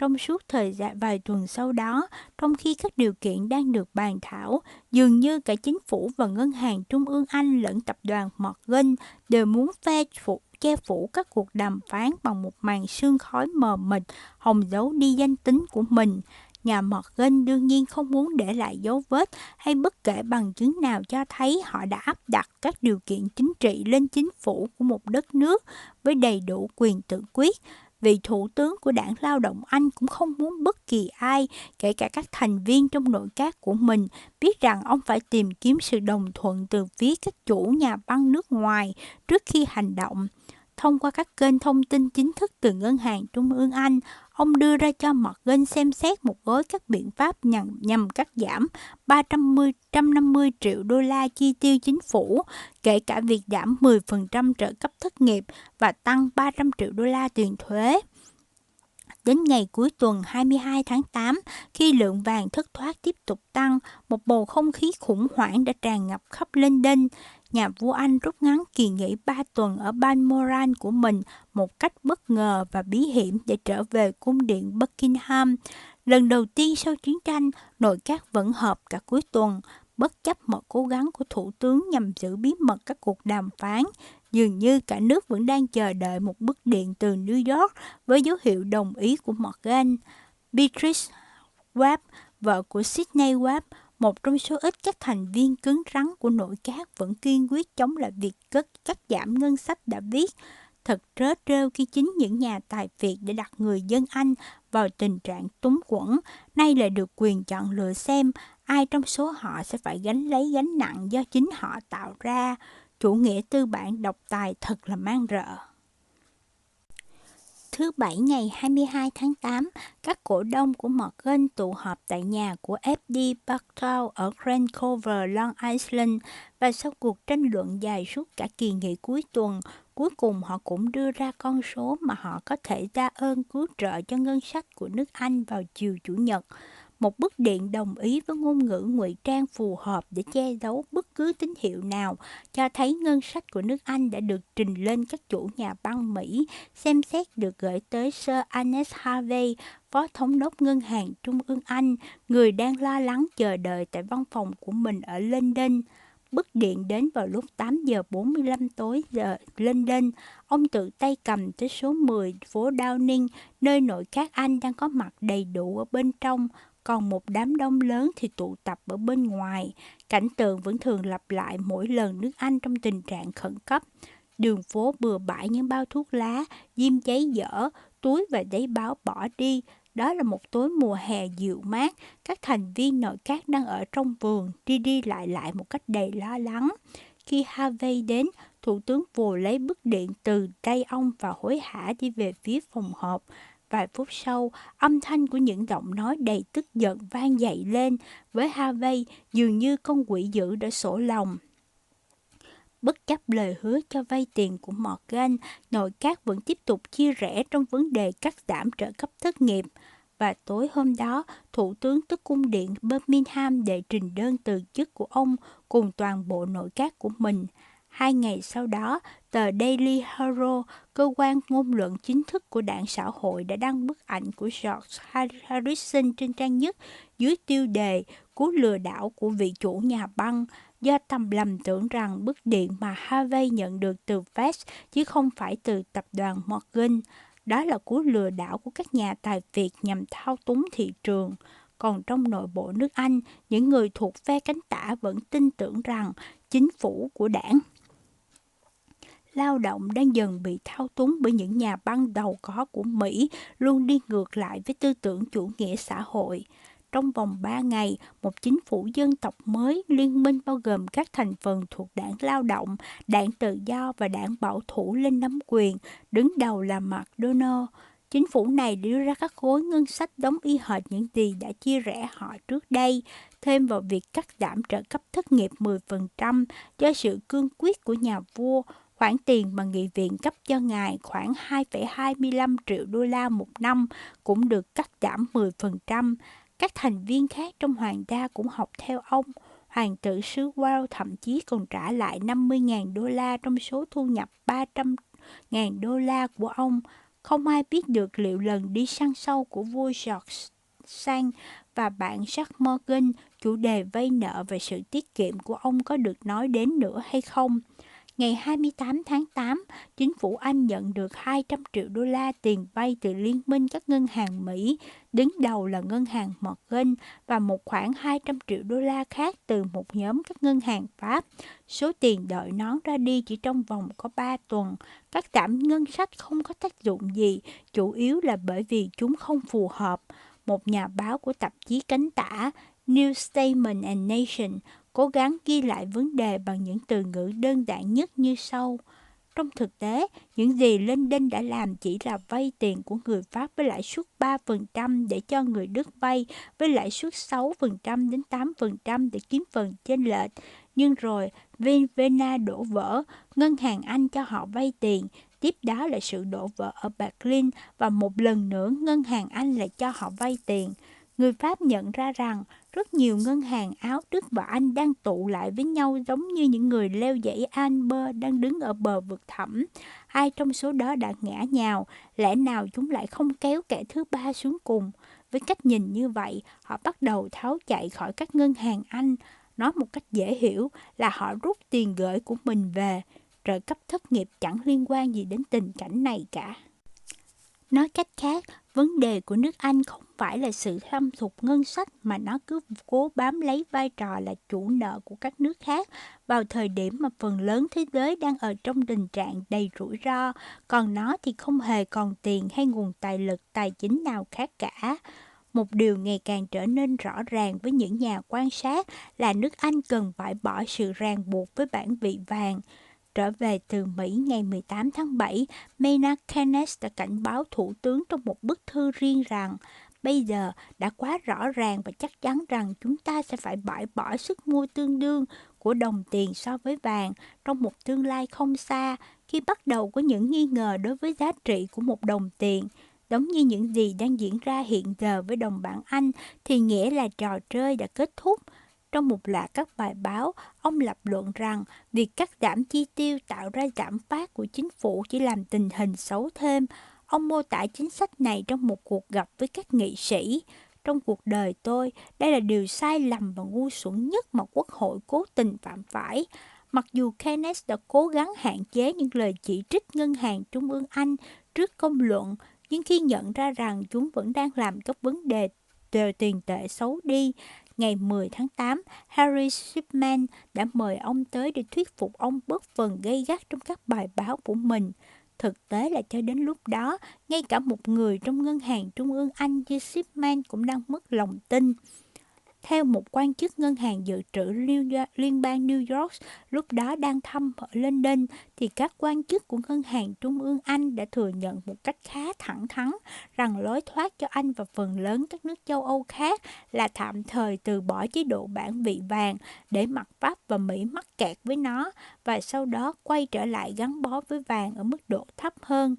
trong suốt thời gian vài tuần sau đó, trong khi các điều kiện đang được bàn thảo, dường như cả chính phủ và ngân hàng trung ương Anh lẫn tập đoàn Morgan đều muốn phe phục che phủ các cuộc đàm phán bằng một màn sương khói mờ mịt, hồng giấu đi danh tính của mình. Nhà Morgan đương nhiên không muốn để lại dấu vết hay bất kể bằng chứng nào cho thấy họ đã áp đặt các điều kiện chính trị lên chính phủ của một đất nước với đầy đủ quyền tự quyết vì thủ tướng của đảng lao động Anh cũng không muốn bất kỳ ai, kể cả các thành viên trong nội các của mình, biết rằng ông phải tìm kiếm sự đồng thuận từ phía các chủ nhà băng nước ngoài trước khi hành động. Thông qua các kênh thông tin chính thức từ Ngân hàng Trung ương Anh, ông đưa ra cho Morgan xem xét một gói các biện pháp nhằm, nhằm cắt giảm 350 triệu đô la chi tiêu chính phủ, kể cả việc giảm 10% trợ cấp thất nghiệp và tăng 300 triệu đô la tiền thuế. Đến ngày cuối tuần 22 tháng 8, khi lượng vàng thất thoát tiếp tục tăng, một bầu không khí khủng hoảng đã tràn ngập khắp London nhà vua Anh rút ngắn kỳ nghỉ 3 tuần ở Balmoral của mình một cách bất ngờ và bí hiểm để trở về cung điện Buckingham. Lần đầu tiên sau chiến tranh, nội các vẫn họp cả cuối tuần, bất chấp mọi cố gắng của thủ tướng nhằm giữ bí mật các cuộc đàm phán. Dường như cả nước vẫn đang chờ đợi một bức điện từ New York với dấu hiệu đồng ý của Morgan. Beatrice Webb, vợ của Sydney Webb, một trong số ít các thành viên cứng rắn của nội các vẫn kiên quyết chống lại việc cất cắt giảm ngân sách đã viết. Thật trớ trêu khi chính những nhà tài Việt để đặt người dân Anh vào tình trạng túng quẫn, nay lại được quyền chọn lựa xem ai trong số họ sẽ phải gánh lấy gánh nặng do chính họ tạo ra. Chủ nghĩa tư bản độc tài thật là mang rợ. Thứ Bảy ngày 22 tháng 8, các cổ đông của Morgan tụ họp tại nhà của FD Bartow ở Grand Cover, Long Island. Và sau cuộc tranh luận dài suốt cả kỳ nghỉ cuối tuần, cuối cùng họ cũng đưa ra con số mà họ có thể ra ơn cứu trợ cho ngân sách của nước Anh vào chiều Chủ nhật một bức điện đồng ý với ngôn ngữ ngụy trang phù hợp để che giấu bất cứ tín hiệu nào cho thấy ngân sách của nước Anh đã được trình lên các chủ nhà băng Mỹ xem xét được gửi tới Sir Ernest Harvey, Phó Thống đốc Ngân hàng Trung ương Anh, người đang lo lắng chờ đợi tại văn phòng của mình ở London. Bức điện đến vào lúc 8 giờ 45 tối giờ London. Ông tự tay cầm tới số 10 phố Downing, nơi nội các Anh đang có mặt đầy đủ ở bên trong còn một đám đông lớn thì tụ tập ở bên ngoài. Cảnh tượng vẫn thường lặp lại mỗi lần nước Anh trong tình trạng khẩn cấp. Đường phố bừa bãi những bao thuốc lá, diêm cháy dở, túi và giấy báo bỏ đi. Đó là một tối mùa hè dịu mát, các thành viên nội các đang ở trong vườn, đi đi lại lại một cách đầy lo lắng. Khi Harvey đến, Thủ tướng vồ lấy bức điện từ tay ông và hối hả đi về phía phòng họp. Vài phút sau, âm thanh của những giọng nói đầy tức giận vang dậy lên với Harvey dường như con quỷ dữ đã sổ lòng. Bất chấp lời hứa cho vay tiền của Morgan, nội các vẫn tiếp tục chia rẽ trong vấn đề cắt giảm trợ cấp thất nghiệp. Và tối hôm đó, Thủ tướng tức cung điện Birmingham đệ trình đơn từ chức của ông cùng toàn bộ nội các của mình. Hai ngày sau đó, tờ Daily Herald, cơ quan ngôn luận chính thức của đảng xã hội đã đăng bức ảnh của George Harrison trên trang nhất dưới tiêu đề Cú lừa đảo của vị chủ nhà băng do tầm lầm tưởng rằng bức điện mà Harvey nhận được từ Fed chứ không phải từ tập đoàn Morgan. Đó là cú lừa đảo của các nhà tài Việt nhằm thao túng thị trường. Còn trong nội bộ nước Anh, những người thuộc phe cánh tả vẫn tin tưởng rằng chính phủ của đảng lao động đang dần bị thao túng bởi những nhà băng đầu có của Mỹ luôn đi ngược lại với tư tưởng chủ nghĩa xã hội. Trong vòng 3 ngày, một chính phủ dân tộc mới liên minh bao gồm các thành phần thuộc đảng lao động, đảng tự do và đảng bảo thủ lên nắm quyền, đứng đầu là McDonald. Chính phủ này đưa ra các khối ngân sách đóng y hệt những gì đã chia rẽ họ trước đây, thêm vào việc cắt giảm trợ cấp thất nghiệp 10% do sự cương quyết của nhà vua, Khoản tiền mà nghị viện cấp cho ngài khoảng 2,25 triệu đô la một năm cũng được cắt giảm 10%. Các thành viên khác trong hoàng gia cũng học theo ông. Hoàng tử xứ Wales thậm chí còn trả lại 50.000 đô la trong số thu nhập 300.000 đô la của ông. Không ai biết được liệu lần đi săn sâu của vua George Sang và bạn Jack Morgan, chủ đề vay nợ và sự tiết kiệm của ông có được nói đến nữa hay không. Ngày 28 tháng 8, chính phủ Anh nhận được 200 triệu đô la tiền vay từ Liên minh các ngân hàng Mỹ, đứng đầu là ngân hàng Morgan và một khoản 200 triệu đô la khác từ một nhóm các ngân hàng Pháp. Số tiền đợi nón ra đi chỉ trong vòng có 3 tuần. Các giảm ngân sách không có tác dụng gì, chủ yếu là bởi vì chúng không phù hợp. Một nhà báo của tạp chí cánh tả New Statement and Nation cố gắng ghi lại vấn đề bằng những từ ngữ đơn giản nhất như sau. Trong thực tế, những gì Linh Đinh đã làm chỉ là vay tiền của người Pháp với lãi suất 3% để cho người Đức vay với lãi suất 6% đến 8% để kiếm phần chênh lệch. Nhưng rồi, Vena đổ vỡ, ngân hàng Anh cho họ vay tiền, tiếp đó là sự đổ vỡ ở Berlin và một lần nữa ngân hàng Anh lại cho họ vay tiền. người Pháp nhận ra rằng rất nhiều ngân hàng Áo, Đức và Anh đang tụ lại với nhau giống như những người leo dãy Alper đang đứng ở bờ vực thẳm. Ai trong số đó đã ngã nhào, lẽ nào chúng lại không kéo kẻ thứ ba xuống cùng? Với cách nhìn như vậy, họ bắt đầu tháo chạy khỏi các ngân hàng Anh. Nói một cách dễ hiểu là họ rút tiền gửi của mình về. Trợ cấp thất nghiệp chẳng liên quan gì đến tình cảnh này cả. Nói cách khác, vấn đề của nước Anh không phải là sự thâm thục ngân sách mà nó cứ cố bám lấy vai trò là chủ nợ của các nước khác vào thời điểm mà phần lớn thế giới đang ở trong tình trạng đầy rủi ro, còn nó thì không hề còn tiền hay nguồn tài lực tài chính nào khác cả. Một điều ngày càng trở nên rõ ràng với những nhà quan sát là nước Anh cần phải bỏ sự ràng buộc với bản vị vàng. Trở về từ Mỹ ngày 18 tháng 7, Maynard Keynes đã cảnh báo Thủ tướng trong một bức thư riêng rằng bây giờ đã quá rõ ràng và chắc chắn rằng chúng ta sẽ phải bãi bỏ sức mua tương đương của đồng tiền so với vàng trong một tương lai không xa khi bắt đầu có những nghi ngờ đối với giá trị của một đồng tiền. Giống như những gì đang diễn ra hiện giờ với đồng bảng Anh thì nghĩa là trò chơi đã kết thúc. Trong một loạt các bài báo, ông lập luận rằng việc cắt giảm chi tiêu tạo ra giảm phát của chính phủ chỉ làm tình hình xấu thêm. Ông mô tả chính sách này trong một cuộc gặp với các nghị sĩ. Trong cuộc đời tôi, đây là điều sai lầm và ngu xuẩn nhất mà Quốc hội cố tình phạm phải. Mặc dù Keynes đã cố gắng hạn chế những lời chỉ trích ngân hàng trung ương Anh trước công luận, nhưng khi nhận ra rằng chúng vẫn đang làm các vấn đề tiền tệ xấu đi, ngày 10 tháng 8, Harry Shipman đã mời ông tới để thuyết phục ông bớt phần gây gắt trong các bài báo của mình. Thực tế là cho đến lúc đó, ngay cả một người trong ngân hàng trung ương Anh như Shipman cũng đang mất lòng tin. Theo một quan chức ngân hàng dự trữ liên bang New York lúc đó đang thăm ở London, thì các quan chức của ngân hàng trung ương Anh đã thừa nhận một cách khá thẳng thắn rằng lối thoát cho Anh và phần lớn các nước châu Âu khác là tạm thời từ bỏ chế độ bản vị vàng để mặc Pháp và Mỹ mắc kẹt với nó và sau đó quay trở lại gắn bó với vàng ở mức độ thấp hơn.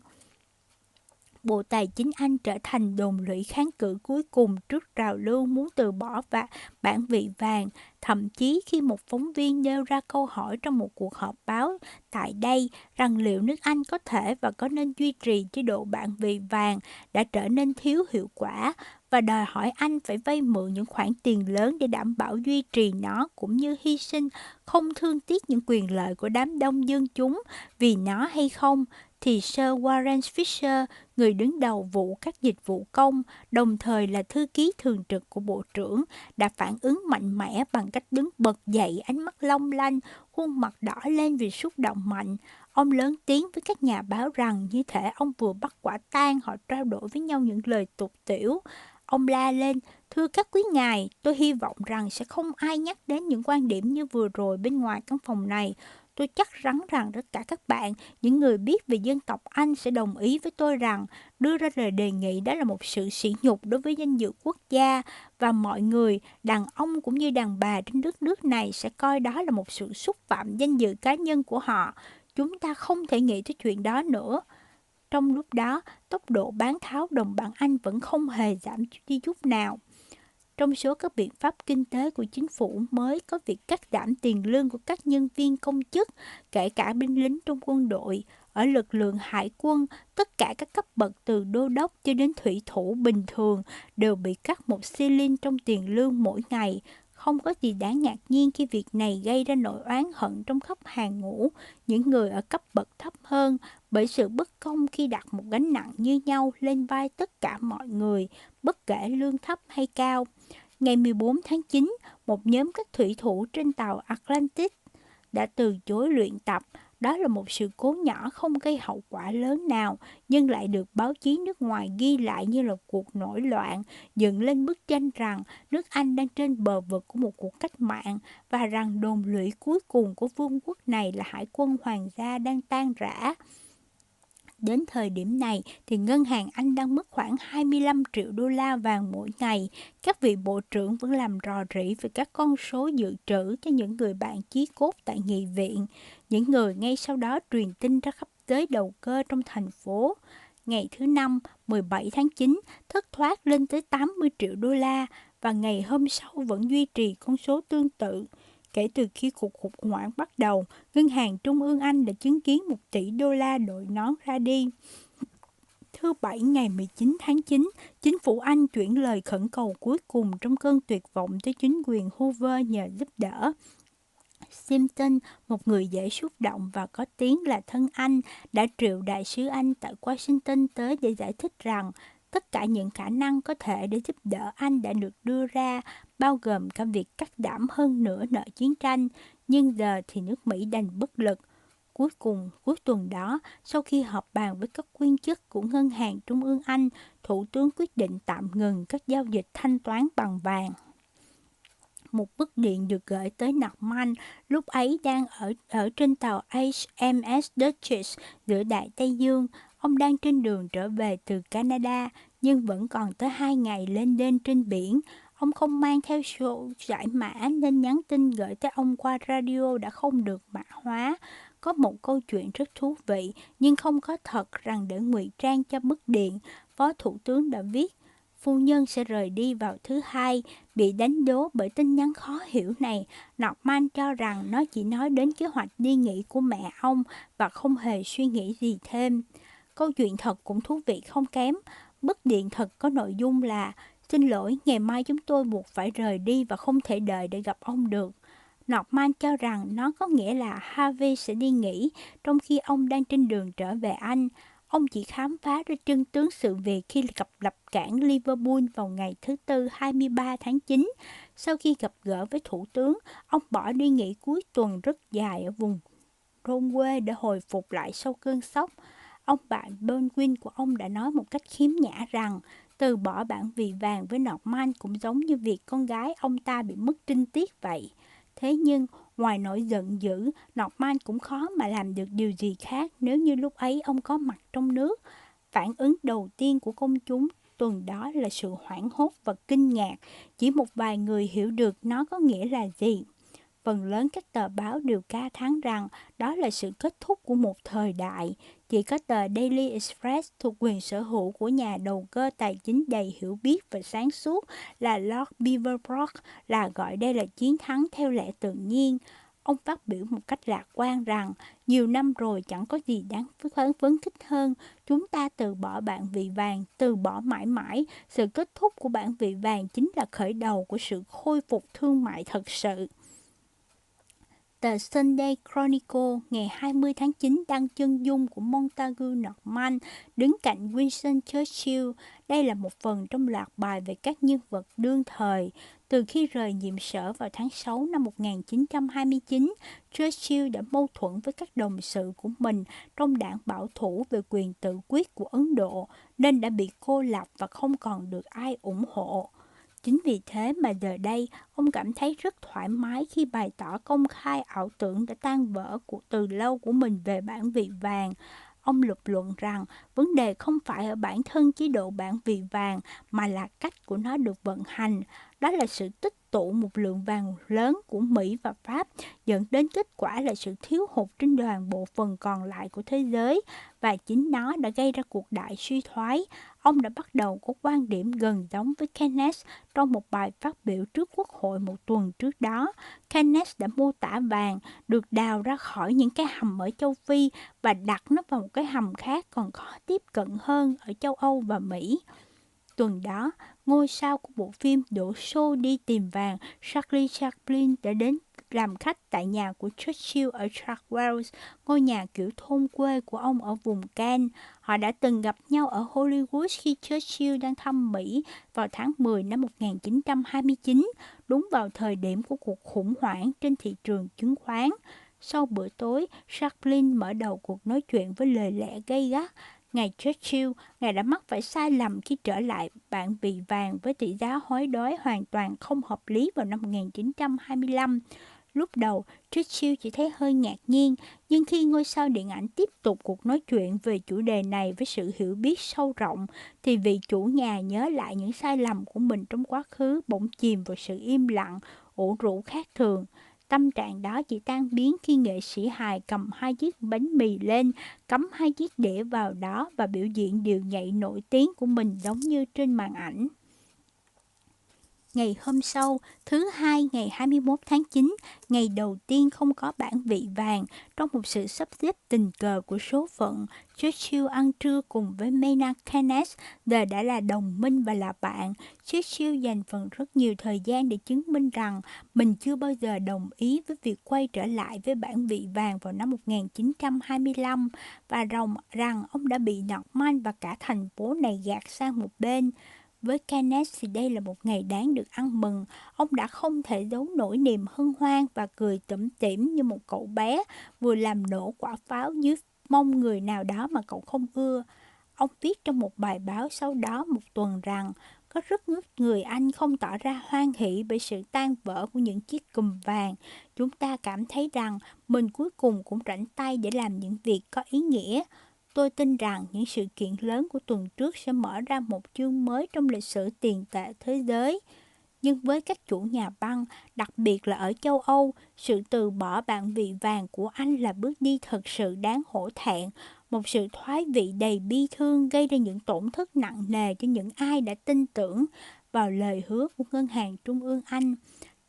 Bộ Tài chính Anh trở thành đồn lũy kháng cự cuối cùng trước trào lưu muốn từ bỏ và bản vị vàng. Thậm chí khi một phóng viên nêu ra câu hỏi trong một cuộc họp báo tại đây rằng liệu nước Anh có thể và có nên duy trì chế độ bản vị vàng đã trở nên thiếu hiệu quả và đòi hỏi Anh phải vay mượn những khoản tiền lớn để đảm bảo duy trì nó cũng như hy sinh không thương tiếc những quyền lợi của đám đông dân chúng vì nó hay không thì Sir Warren Fisher, người đứng đầu vụ các dịch vụ công, đồng thời là thư ký thường trực của Bộ trưởng, đã phản ứng mạnh mẽ bằng cách đứng bật dậy ánh mắt long lanh, khuôn mặt đỏ lên vì xúc động mạnh. Ông lớn tiếng với các nhà báo rằng như thể ông vừa bắt quả tang họ trao đổi với nhau những lời tục tiểu. Ông la lên, thưa các quý ngài, tôi hy vọng rằng sẽ không ai nhắc đến những quan điểm như vừa rồi bên ngoài căn phòng này. Tôi chắc rắn rằng tất cả các bạn, những người biết về dân tộc Anh sẽ đồng ý với tôi rằng đưa ra lời đề nghị đó là một sự sỉ nhục đối với danh dự quốc gia và mọi người, đàn ông cũng như đàn bà trên đất nước này sẽ coi đó là một sự xúc phạm danh dự cá nhân của họ. Chúng ta không thể nghĩ tới chuyện đó nữa. Trong lúc đó, tốc độ bán tháo đồng bảng Anh vẫn không hề giảm đi chút nào. Trong số các biện pháp kinh tế của chính phủ mới có việc cắt giảm tiền lương của các nhân viên công chức, kể cả binh lính trong quân đội, ở lực lượng hải quân, tất cả các cấp bậc từ đô đốc cho đến thủy thủ bình thường đều bị cắt một xi linh trong tiền lương mỗi ngày. Không có gì đáng ngạc nhiên khi việc này gây ra nỗi oán hận trong khắp hàng ngũ những người ở cấp bậc thấp hơn bởi sự bất công khi đặt một gánh nặng như nhau lên vai tất cả mọi người, bất kể lương thấp hay cao. Ngày 14 tháng 9, một nhóm các thủy thủ trên tàu Atlantic đã từ chối luyện tập. Đó là một sự cố nhỏ không gây hậu quả lớn nào, nhưng lại được báo chí nước ngoài ghi lại như là cuộc nổi loạn, dựng lên bức tranh rằng nước Anh đang trên bờ vực của một cuộc cách mạng và rằng đồn lũy cuối cùng của vương quốc này là hải quân hoàng gia đang tan rã. Đến thời điểm này thì ngân hàng Anh đang mất khoảng 25 triệu đô la vàng mỗi ngày. Các vị bộ trưởng vẫn làm rò rỉ về các con số dự trữ cho những người bạn chí cốt tại nghị viện. Những người ngay sau đó truyền tin ra khắp giới đầu cơ trong thành phố. ngày thứ năm 17 tháng 9 thất thoát lên tới 80 triệu đô la và ngày hôm sau vẫn duy trì con số tương tự. Kể từ khi cuộc khủng hoảng bắt đầu, Ngân hàng Trung ương Anh đã chứng kiến 1 tỷ đô la đội nón ra đi. Thứ Bảy ngày 19 tháng 9, chính phủ Anh chuyển lời khẩn cầu cuối cùng trong cơn tuyệt vọng tới chính quyền Hoover nhờ giúp đỡ. Simpson, một người dễ xúc động và có tiếng là thân Anh, đã triệu đại sứ Anh tại Washington tới để giải thích rằng tất cả những khả năng có thể để giúp đỡ Anh đã được đưa ra, bao gồm cả việc cắt giảm hơn nửa nợ chiến tranh, nhưng giờ thì nước Mỹ đành bất lực. Cuối cùng, cuối tuần đó, sau khi họp bàn với các quyên chức của Ngân hàng Trung ương Anh, Thủ tướng quyết định tạm ngừng các giao dịch thanh toán bằng vàng một bức điện được gửi tới Norman, lúc ấy đang ở ở trên tàu HMS Duchess giữa Đại Tây Dương. Ông đang trên đường trở về từ Canada, nhưng vẫn còn tới hai ngày lên đên trên biển. Ông không mang theo số giải mã nên nhắn tin gửi tới ông qua radio đã không được mã hóa. Có một câu chuyện rất thú vị, nhưng không có thật rằng để ngụy trang cho bức điện, Phó Thủ tướng đã viết phu nhân sẽ rời đi vào thứ hai, bị đánh đố bởi tin nhắn khó hiểu này. Norman cho rằng nó chỉ nói đến kế hoạch đi nghỉ của mẹ ông và không hề suy nghĩ gì thêm. Câu chuyện thật cũng thú vị không kém. Bức điện thật có nội dung là Xin lỗi, ngày mai chúng tôi buộc phải rời đi và không thể đợi để gặp ông được. Norman cho rằng nó có nghĩa là Harvey sẽ đi nghỉ trong khi ông đang trên đường trở về Anh. Ông chỉ khám phá ra chân tướng sự việc khi gặp lập cảng Liverpool vào ngày thứ Tư 23 tháng 9. Sau khi gặp gỡ với Thủ tướng, ông bỏ đi nghỉ cuối tuần rất dài ở vùng thôn quê để hồi phục lại sau cơn sốc. Ông bạn Baldwin của ông đã nói một cách khiếm nhã rằng từ bỏ bản vì vàng với Norman cũng giống như việc con gái ông ta bị mất trinh tiết vậy. Thế nhưng, ngoài nỗi giận dữ, Norman cũng khó mà làm được điều gì khác nếu như lúc ấy ông có mặt trong nước. Phản ứng đầu tiên của công chúng tuần đó là sự hoảng hốt và kinh ngạc. Chỉ một vài người hiểu được nó có nghĩa là gì phần lớn các tờ báo đều ca thán rằng đó là sự kết thúc của một thời đại. Chỉ có tờ Daily Express thuộc quyền sở hữu của nhà đầu cơ tài chính đầy hiểu biết và sáng suốt là Lord Beaverbrook là gọi đây là chiến thắng theo lẽ tự nhiên. Ông phát biểu một cách lạc quan rằng nhiều năm rồi chẳng có gì đáng phấn phấn khích hơn. Chúng ta từ bỏ bản vị vàng, từ bỏ mãi mãi. Sự kết thúc của bản vị vàng chính là khởi đầu của sự khôi phục thương mại thật sự. Tờ Sunday Chronicle ngày 20 tháng 9 đăng chân dung của Montagu Norman đứng cạnh Winston Churchill. Đây là một phần trong loạt bài về các nhân vật đương thời. Từ khi rời nhiệm sở vào tháng 6 năm 1929, Churchill đã mâu thuẫn với các đồng sự của mình trong đảng bảo thủ về quyền tự quyết của Ấn Độ, nên đã bị cô lập và không còn được ai ủng hộ. Chính vì thế mà giờ đây, ông cảm thấy rất thoải mái khi bày tỏ công khai ảo tưởng đã tan vỡ của từ lâu của mình về bản vị vàng. Ông lập luận rằng vấn đề không phải ở bản thân chế độ bản vị vàng mà là cách của nó được vận hành. Đó là sự tích tụ một lượng vàng lớn của Mỹ và Pháp dẫn đến kết quả là sự thiếu hụt trên toàn bộ phần còn lại của thế giới và chính nó đã gây ra cuộc đại suy thoái ông đã bắt đầu có quan điểm gần giống với Keynes trong một bài phát biểu trước Quốc hội một tuần trước đó. Keynes đã mô tả vàng được đào ra khỏi những cái hầm ở châu Phi và đặt nó vào một cái hầm khác còn khó tiếp cận hơn ở châu Âu và Mỹ. Tuần đó, ngôi sao của bộ phim đổ xô đi tìm vàng Charlie Chaplin đã đến làm khách tại nhà của Churchill ở Chartwells, ngôi nhà kiểu thôn quê của ông ở vùng Kent. Họ đã từng gặp nhau ở Hollywood khi Churchill đang thăm Mỹ vào tháng 10 năm 1929, đúng vào thời điểm của cuộc khủng hoảng trên thị trường chứng khoán. Sau bữa tối, Chaplin mở đầu cuộc nói chuyện với lời lẽ gay gắt. Ngài Churchill, ngài đã mắc phải sai lầm khi trở lại bản vị vàng với tỷ giá hối đoái hoàn toàn không hợp lý vào năm 1925. Lúc đầu, Churchill chỉ thấy hơi ngạc nhiên, nhưng khi ngôi sao điện ảnh tiếp tục cuộc nói chuyện về chủ đề này với sự hiểu biết sâu rộng, thì vị chủ nhà nhớ lại những sai lầm của mình trong quá khứ bỗng chìm vào sự im lặng, ủ rũ khác thường. Tâm trạng đó chỉ tan biến khi nghệ sĩ hài cầm hai chiếc bánh mì lên, cắm hai chiếc đĩa vào đó và biểu diễn điệu nhảy nổi tiếng của mình giống như trên màn ảnh. Ngày hôm sau, thứ hai ngày 21 tháng 9, ngày đầu tiên không có bản vị vàng, trong một sự sắp xếp tình cờ của số phận, Churchill ăn trưa cùng với Maynard Keynes, giờ đã là đồng minh và là bạn. Churchill dành phần rất nhiều thời gian để chứng minh rằng mình chưa bao giờ đồng ý với việc quay trở lại với bản vị vàng vào năm 1925 và rồng rằng ông đã bị Norman và cả thành phố này gạt sang một bên. Với Kenneth thì đây là một ngày đáng được ăn mừng. Ông đã không thể giấu nổi niềm hân hoan và cười tủm tỉm như một cậu bé, vừa làm nổ quả pháo dưới mong người nào đó mà cậu không ưa. Ông viết trong một bài báo sau đó một tuần rằng, có rất ít người Anh không tỏ ra hoan hỷ bởi sự tan vỡ của những chiếc cùm vàng. Chúng ta cảm thấy rằng mình cuối cùng cũng rảnh tay để làm những việc có ý nghĩa. Tôi tin rằng những sự kiện lớn của tuần trước sẽ mở ra một chương mới trong lịch sử tiền tệ thế giới. Nhưng với các chủ nhà băng, đặc biệt là ở châu Âu, sự từ bỏ bản vị vàng của Anh là bước đi thật sự đáng hổ thẹn, một sự thoái vị đầy bi thương gây ra những tổn thất nặng nề cho những ai đã tin tưởng vào lời hứa của Ngân hàng Trung ương Anh.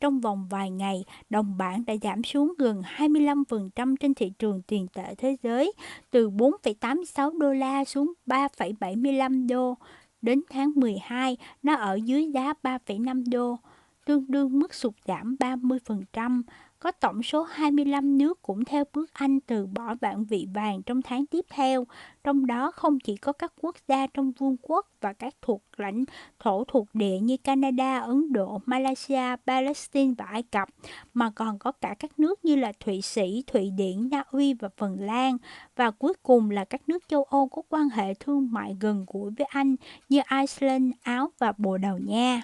Trong vòng vài ngày, đồng bảng đã giảm xuống gần 25% trên thị trường tiền tệ thế giới, từ 4,86 đô la xuống 3,75 đô. Đến tháng 12, nó ở dưới giá 3,5 đô, tương đương mức sụt giảm 30%. Có tổng số 25 nước cũng theo bước Anh từ bỏ bản vị vàng trong tháng tiếp theo, trong đó không chỉ có các quốc gia trong vương quốc và các thuộc lãnh thổ thuộc địa như Canada, Ấn Độ, Malaysia, Palestine và Ai Cập, mà còn có cả các nước như là Thụy Sĩ, Thụy Điển, Na Uy và Phần Lan, và cuối cùng là các nước châu Âu có quan hệ thương mại gần gũi với Anh như Iceland, Áo và Bồ Đào Nha.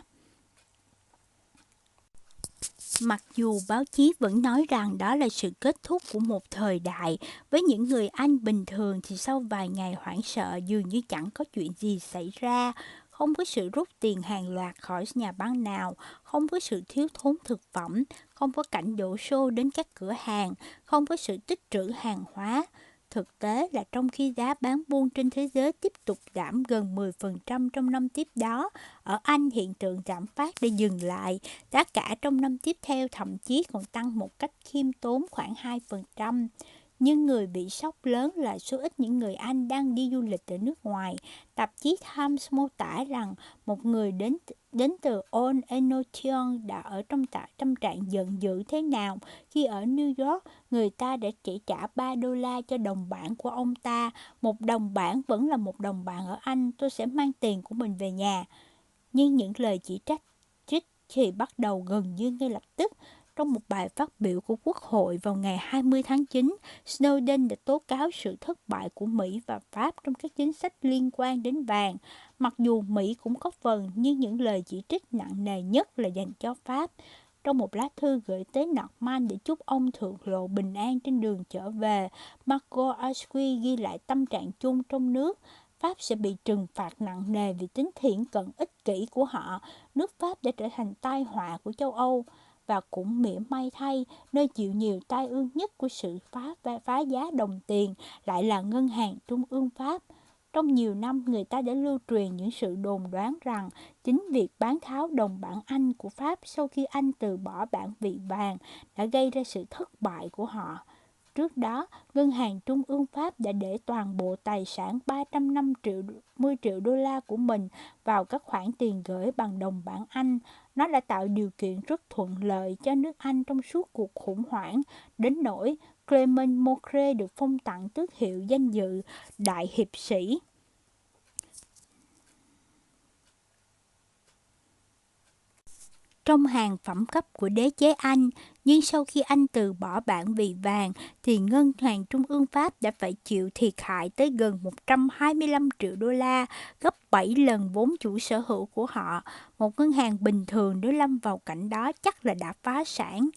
Mặc dù báo chí vẫn nói rằng đó là sự kết thúc của một thời đại, với những người Anh bình thường thì sau vài ngày hoảng sợ dường như chẳng có chuyện gì xảy ra, không có sự rút tiền hàng loạt khỏi nhà băng nào, không có sự thiếu thốn thực phẩm, không có cảnh đổ xô đến các cửa hàng, không có sự tích trữ hàng hóa. Thực tế là trong khi giá bán buôn trên thế giới tiếp tục giảm gần 10% trong năm tiếp đó, ở Anh hiện tượng giảm phát đã dừng lại, giá cả trong năm tiếp theo thậm chí còn tăng một cách khiêm tốn khoảng 2% nhưng người bị sốc lớn là số ít những người Anh đang đi du lịch ở nước ngoài. Tạp chí Times mô tả rằng một người đến đến từ Old Enotion đã ở trong tạ, tâm trạng giận dữ thế nào khi ở New York người ta đã chỉ trả 3 đô la cho đồng bảng của ông ta. Một đồng bảng vẫn là một đồng bảng ở Anh, tôi sẽ mang tiền của mình về nhà. Nhưng những lời chỉ trách trích thì bắt đầu gần như ngay lập tức trong một bài phát biểu của Quốc hội vào ngày 20 tháng 9, Snowden đã tố cáo sự thất bại của Mỹ và Pháp trong các chính sách liên quan đến vàng. Mặc dù Mỹ cũng có phần, nhưng những lời chỉ trích nặng nề nhất là dành cho Pháp. Trong một lá thư gửi tới Norman để chúc ông thượng lộ bình an trên đường trở về, Marco Asqui ghi lại tâm trạng chung trong nước. Pháp sẽ bị trừng phạt nặng nề vì tính thiện cận ích kỷ của họ. Nước Pháp đã trở thành tai họa của châu Âu và cũng mỉa may thay, nơi chịu nhiều tai ương nhất của sự phá phá giá đồng tiền lại là ngân hàng trung ương Pháp. Trong nhiều năm, người ta đã lưu truyền những sự đồn đoán rằng chính việc bán tháo đồng bảng Anh của Pháp sau khi Anh từ bỏ bản vị vàng đã gây ra sự thất bại của họ. Trước đó, Ngân hàng Trung ương Pháp đã để toàn bộ tài sản 350 triệu, 10 triệu đô la của mình vào các khoản tiền gửi bằng đồng bảng Anh. Nó đã tạo điều kiện rất thuận lợi cho nước Anh trong suốt cuộc khủng hoảng, đến nỗi Clement Mocre được phong tặng tước hiệu danh dự Đại Hiệp sĩ. Trong hàng phẩm cấp của đế chế Anh, nhưng sau khi Anh từ bỏ bản vị vàng thì Ngân hàng Trung ương Pháp đã phải chịu thiệt hại tới gần 125 triệu đô la, gấp 7 lần vốn chủ sở hữu của họ. Một ngân hàng bình thường nếu lâm vào cảnh đó chắc là đã phá sản.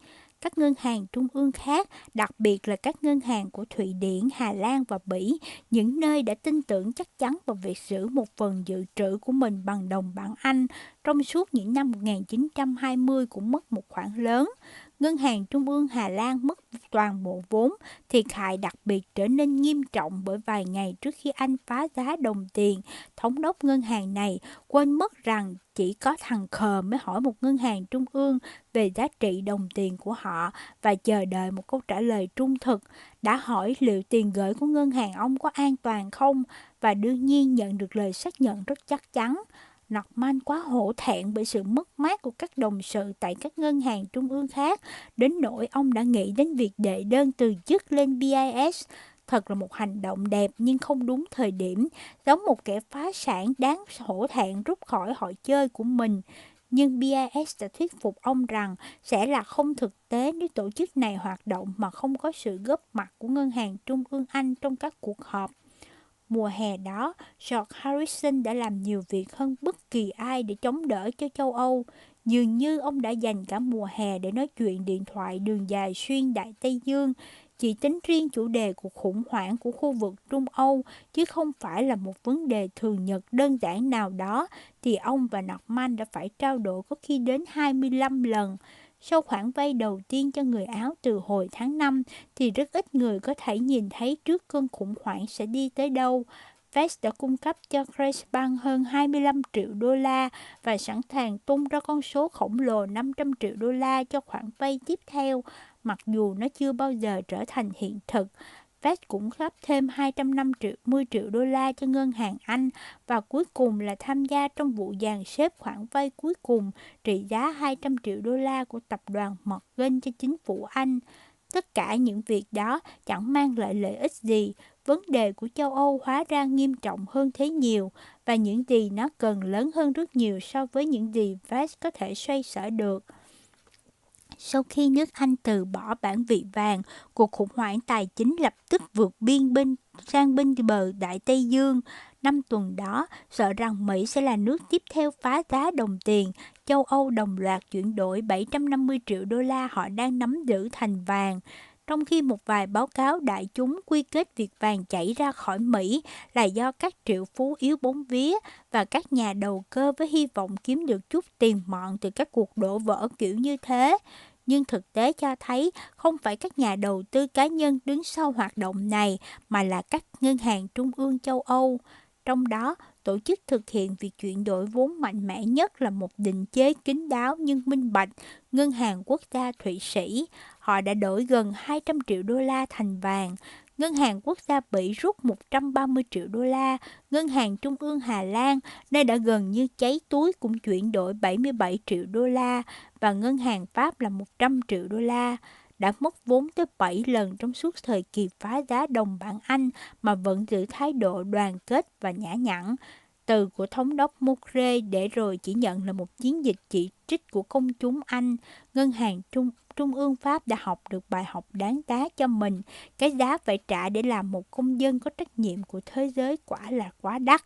Các ngân hàng trung ương khác, đặc biệt là các ngân hàng của Thụy Điển, Hà Lan và Bỉ, những nơi đã tin tưởng chắc chắn vào việc giữ một phần dự trữ của mình bằng đồng bảng Anh, trong suốt những năm 1920 cũng mất một khoản lớn. Ngân hàng Trung ương Hà Lan mất toàn bộ vốn, thiệt hại đặc biệt trở nên nghiêm trọng bởi vài ngày trước khi Anh phá giá đồng tiền. Thống đốc ngân hàng này quên mất rằng chỉ có thằng khờ mới hỏi một ngân hàng trung ương về giá trị đồng tiền của họ và chờ đợi một câu trả lời trung thực. Đã hỏi liệu tiền gửi của ngân hàng ông có an toàn không và đương nhiên nhận được lời xác nhận rất chắc chắn. Norman quá hổ thẹn bởi sự mất mát của các đồng sự tại các ngân hàng trung ương khác, đến nỗi ông đã nghĩ đến việc đệ đơn từ chức lên BIS. Thật là một hành động đẹp nhưng không đúng thời điểm, giống một kẻ phá sản đáng hổ thẹn rút khỏi hội chơi của mình. Nhưng BIS đã thuyết phục ông rằng sẽ là không thực tế nếu tổ chức này hoạt động mà không có sự góp mặt của Ngân hàng Trung ương Anh trong các cuộc họp. Mùa hè đó, George Harrison đã làm nhiều việc hơn bất kỳ ai để chống đỡ cho châu Âu. Dường như ông đã dành cả mùa hè để nói chuyện điện thoại đường dài xuyên Đại Tây Dương, chỉ tính riêng chủ đề cuộc khủng hoảng của khu vực Trung Âu, chứ không phải là một vấn đề thường nhật đơn giản nào đó, thì ông và Norman đã phải trao đổi có khi đến 25 lần. Sau khoản vay đầu tiên cho người Áo từ hồi tháng 5 thì rất ít người có thể nhìn thấy trước cơn khủng hoảng sẽ đi tới đâu. Fed đã cung cấp cho Grace Bank hơn 25 triệu đô la và sẵn sàng tung ra con số khổng lồ 500 triệu đô la cho khoản vay tiếp theo, mặc dù nó chưa bao giờ trở thành hiện thực. Fed cũng cấp thêm 250 triệu đô la cho ngân hàng Anh và cuối cùng là tham gia trong vụ dàn xếp khoản vay cuối cùng trị giá 200 triệu đô la của tập đoàn Morgan cho chính phủ Anh. Tất cả những việc đó chẳng mang lại lợi ích gì. Vấn đề của châu Âu hóa ra nghiêm trọng hơn thế nhiều và những gì nó cần lớn hơn rất nhiều so với những gì Fed có thể xoay sở được. Sau khi nước Anh từ bỏ bản vị vàng, cuộc khủng hoảng tài chính lập tức vượt biên bên sang bên bờ Đại Tây Dương. Năm tuần đó, sợ rằng Mỹ sẽ là nước tiếp theo phá giá đồng tiền, châu Âu đồng loạt chuyển đổi 750 triệu đô la họ đang nắm giữ thành vàng. Trong khi một vài báo cáo đại chúng quy kết việc vàng chảy ra khỏi Mỹ là do các triệu phú yếu bóng vía và các nhà đầu cơ với hy vọng kiếm được chút tiền mọn từ các cuộc đổ vỡ kiểu như thế nhưng thực tế cho thấy không phải các nhà đầu tư cá nhân đứng sau hoạt động này mà là các ngân hàng trung ương châu Âu. Trong đó, tổ chức thực hiện việc chuyển đổi vốn mạnh mẽ nhất là một định chế kín đáo nhưng minh bạch, Ngân hàng Quốc gia Thụy Sĩ. Họ đã đổi gần 200 triệu đô la thành vàng, Ngân hàng Quốc gia Bỉ rút 130 triệu đô la, Ngân hàng Trung ương Hà Lan, nơi đã gần như cháy túi cũng chuyển đổi 77 triệu đô la và Ngân hàng Pháp là 100 triệu đô la đã mất vốn tới 7 lần trong suốt thời kỳ phá giá đồng bảng Anh mà vẫn giữ thái độ đoàn kết và nhã nhặn. Từ của thống đốc Mukre để rồi chỉ nhận là một chiến dịch chỉ trích của công chúng Anh, ngân hàng Trung Trung ương Pháp đã học được bài học đáng giá cho mình. Cái giá phải trả để làm một công dân có trách nhiệm của thế giới quả là quá đắt.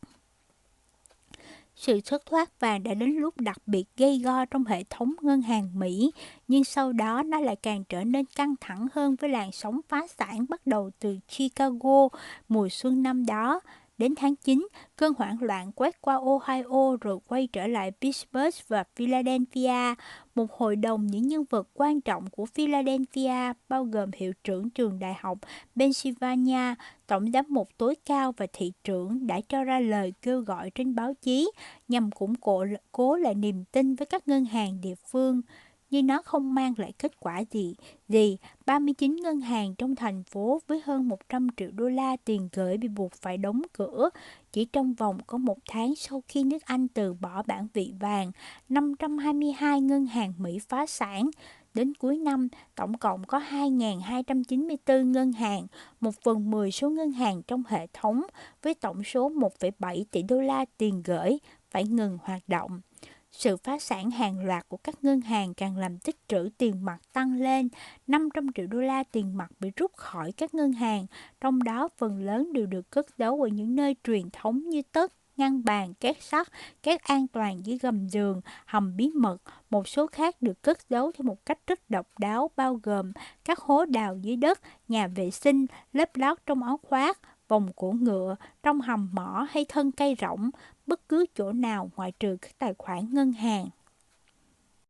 Sự thất thoát vàng đã đến lúc đặc biệt gây go trong hệ thống ngân hàng Mỹ, nhưng sau đó nó lại càng trở nên căng thẳng hơn với làn sóng phá sản bắt đầu từ Chicago mùa xuân năm đó. Đến tháng 9, cơn hoảng loạn quét qua Ohio rồi quay trở lại Pittsburgh và Philadelphia. Một hội đồng những nhân vật quan trọng của Philadelphia bao gồm hiệu trưởng trường đại học Pennsylvania, tổng giám mục tối cao và thị trưởng đã cho ra lời kêu gọi trên báo chí nhằm củng cố, cố lại niềm tin với các ngân hàng địa phương nhưng nó không mang lại kết quả gì. Gì, 39 ngân hàng trong thành phố với hơn 100 triệu đô la tiền gửi bị buộc phải đóng cửa. Chỉ trong vòng có một tháng sau khi nước Anh từ bỏ bản vị vàng, 522 ngân hàng Mỹ phá sản. Đến cuối năm, tổng cộng có 2.294 ngân hàng, một phần 10 số ngân hàng trong hệ thống, với tổng số 1,7 tỷ đô la tiền gửi, phải ngừng hoạt động. Sự phá sản hàng loạt của các ngân hàng càng làm tích trữ tiền mặt tăng lên. 500 triệu đô la tiền mặt bị rút khỏi các ngân hàng, trong đó phần lớn đều được cất giấu ở những nơi truyền thống như tất, ngăn bàn, két sắt, két an toàn dưới gầm giường, hầm bí mật. Một số khác được cất giấu theo một cách rất độc đáo bao gồm các hố đào dưới đất, nhà vệ sinh, lớp lót trong áo khoác, vòng cổ ngựa, trong hầm mỏ hay thân cây rỗng, bất cứ chỗ nào ngoại trừ các tài khoản ngân hàng.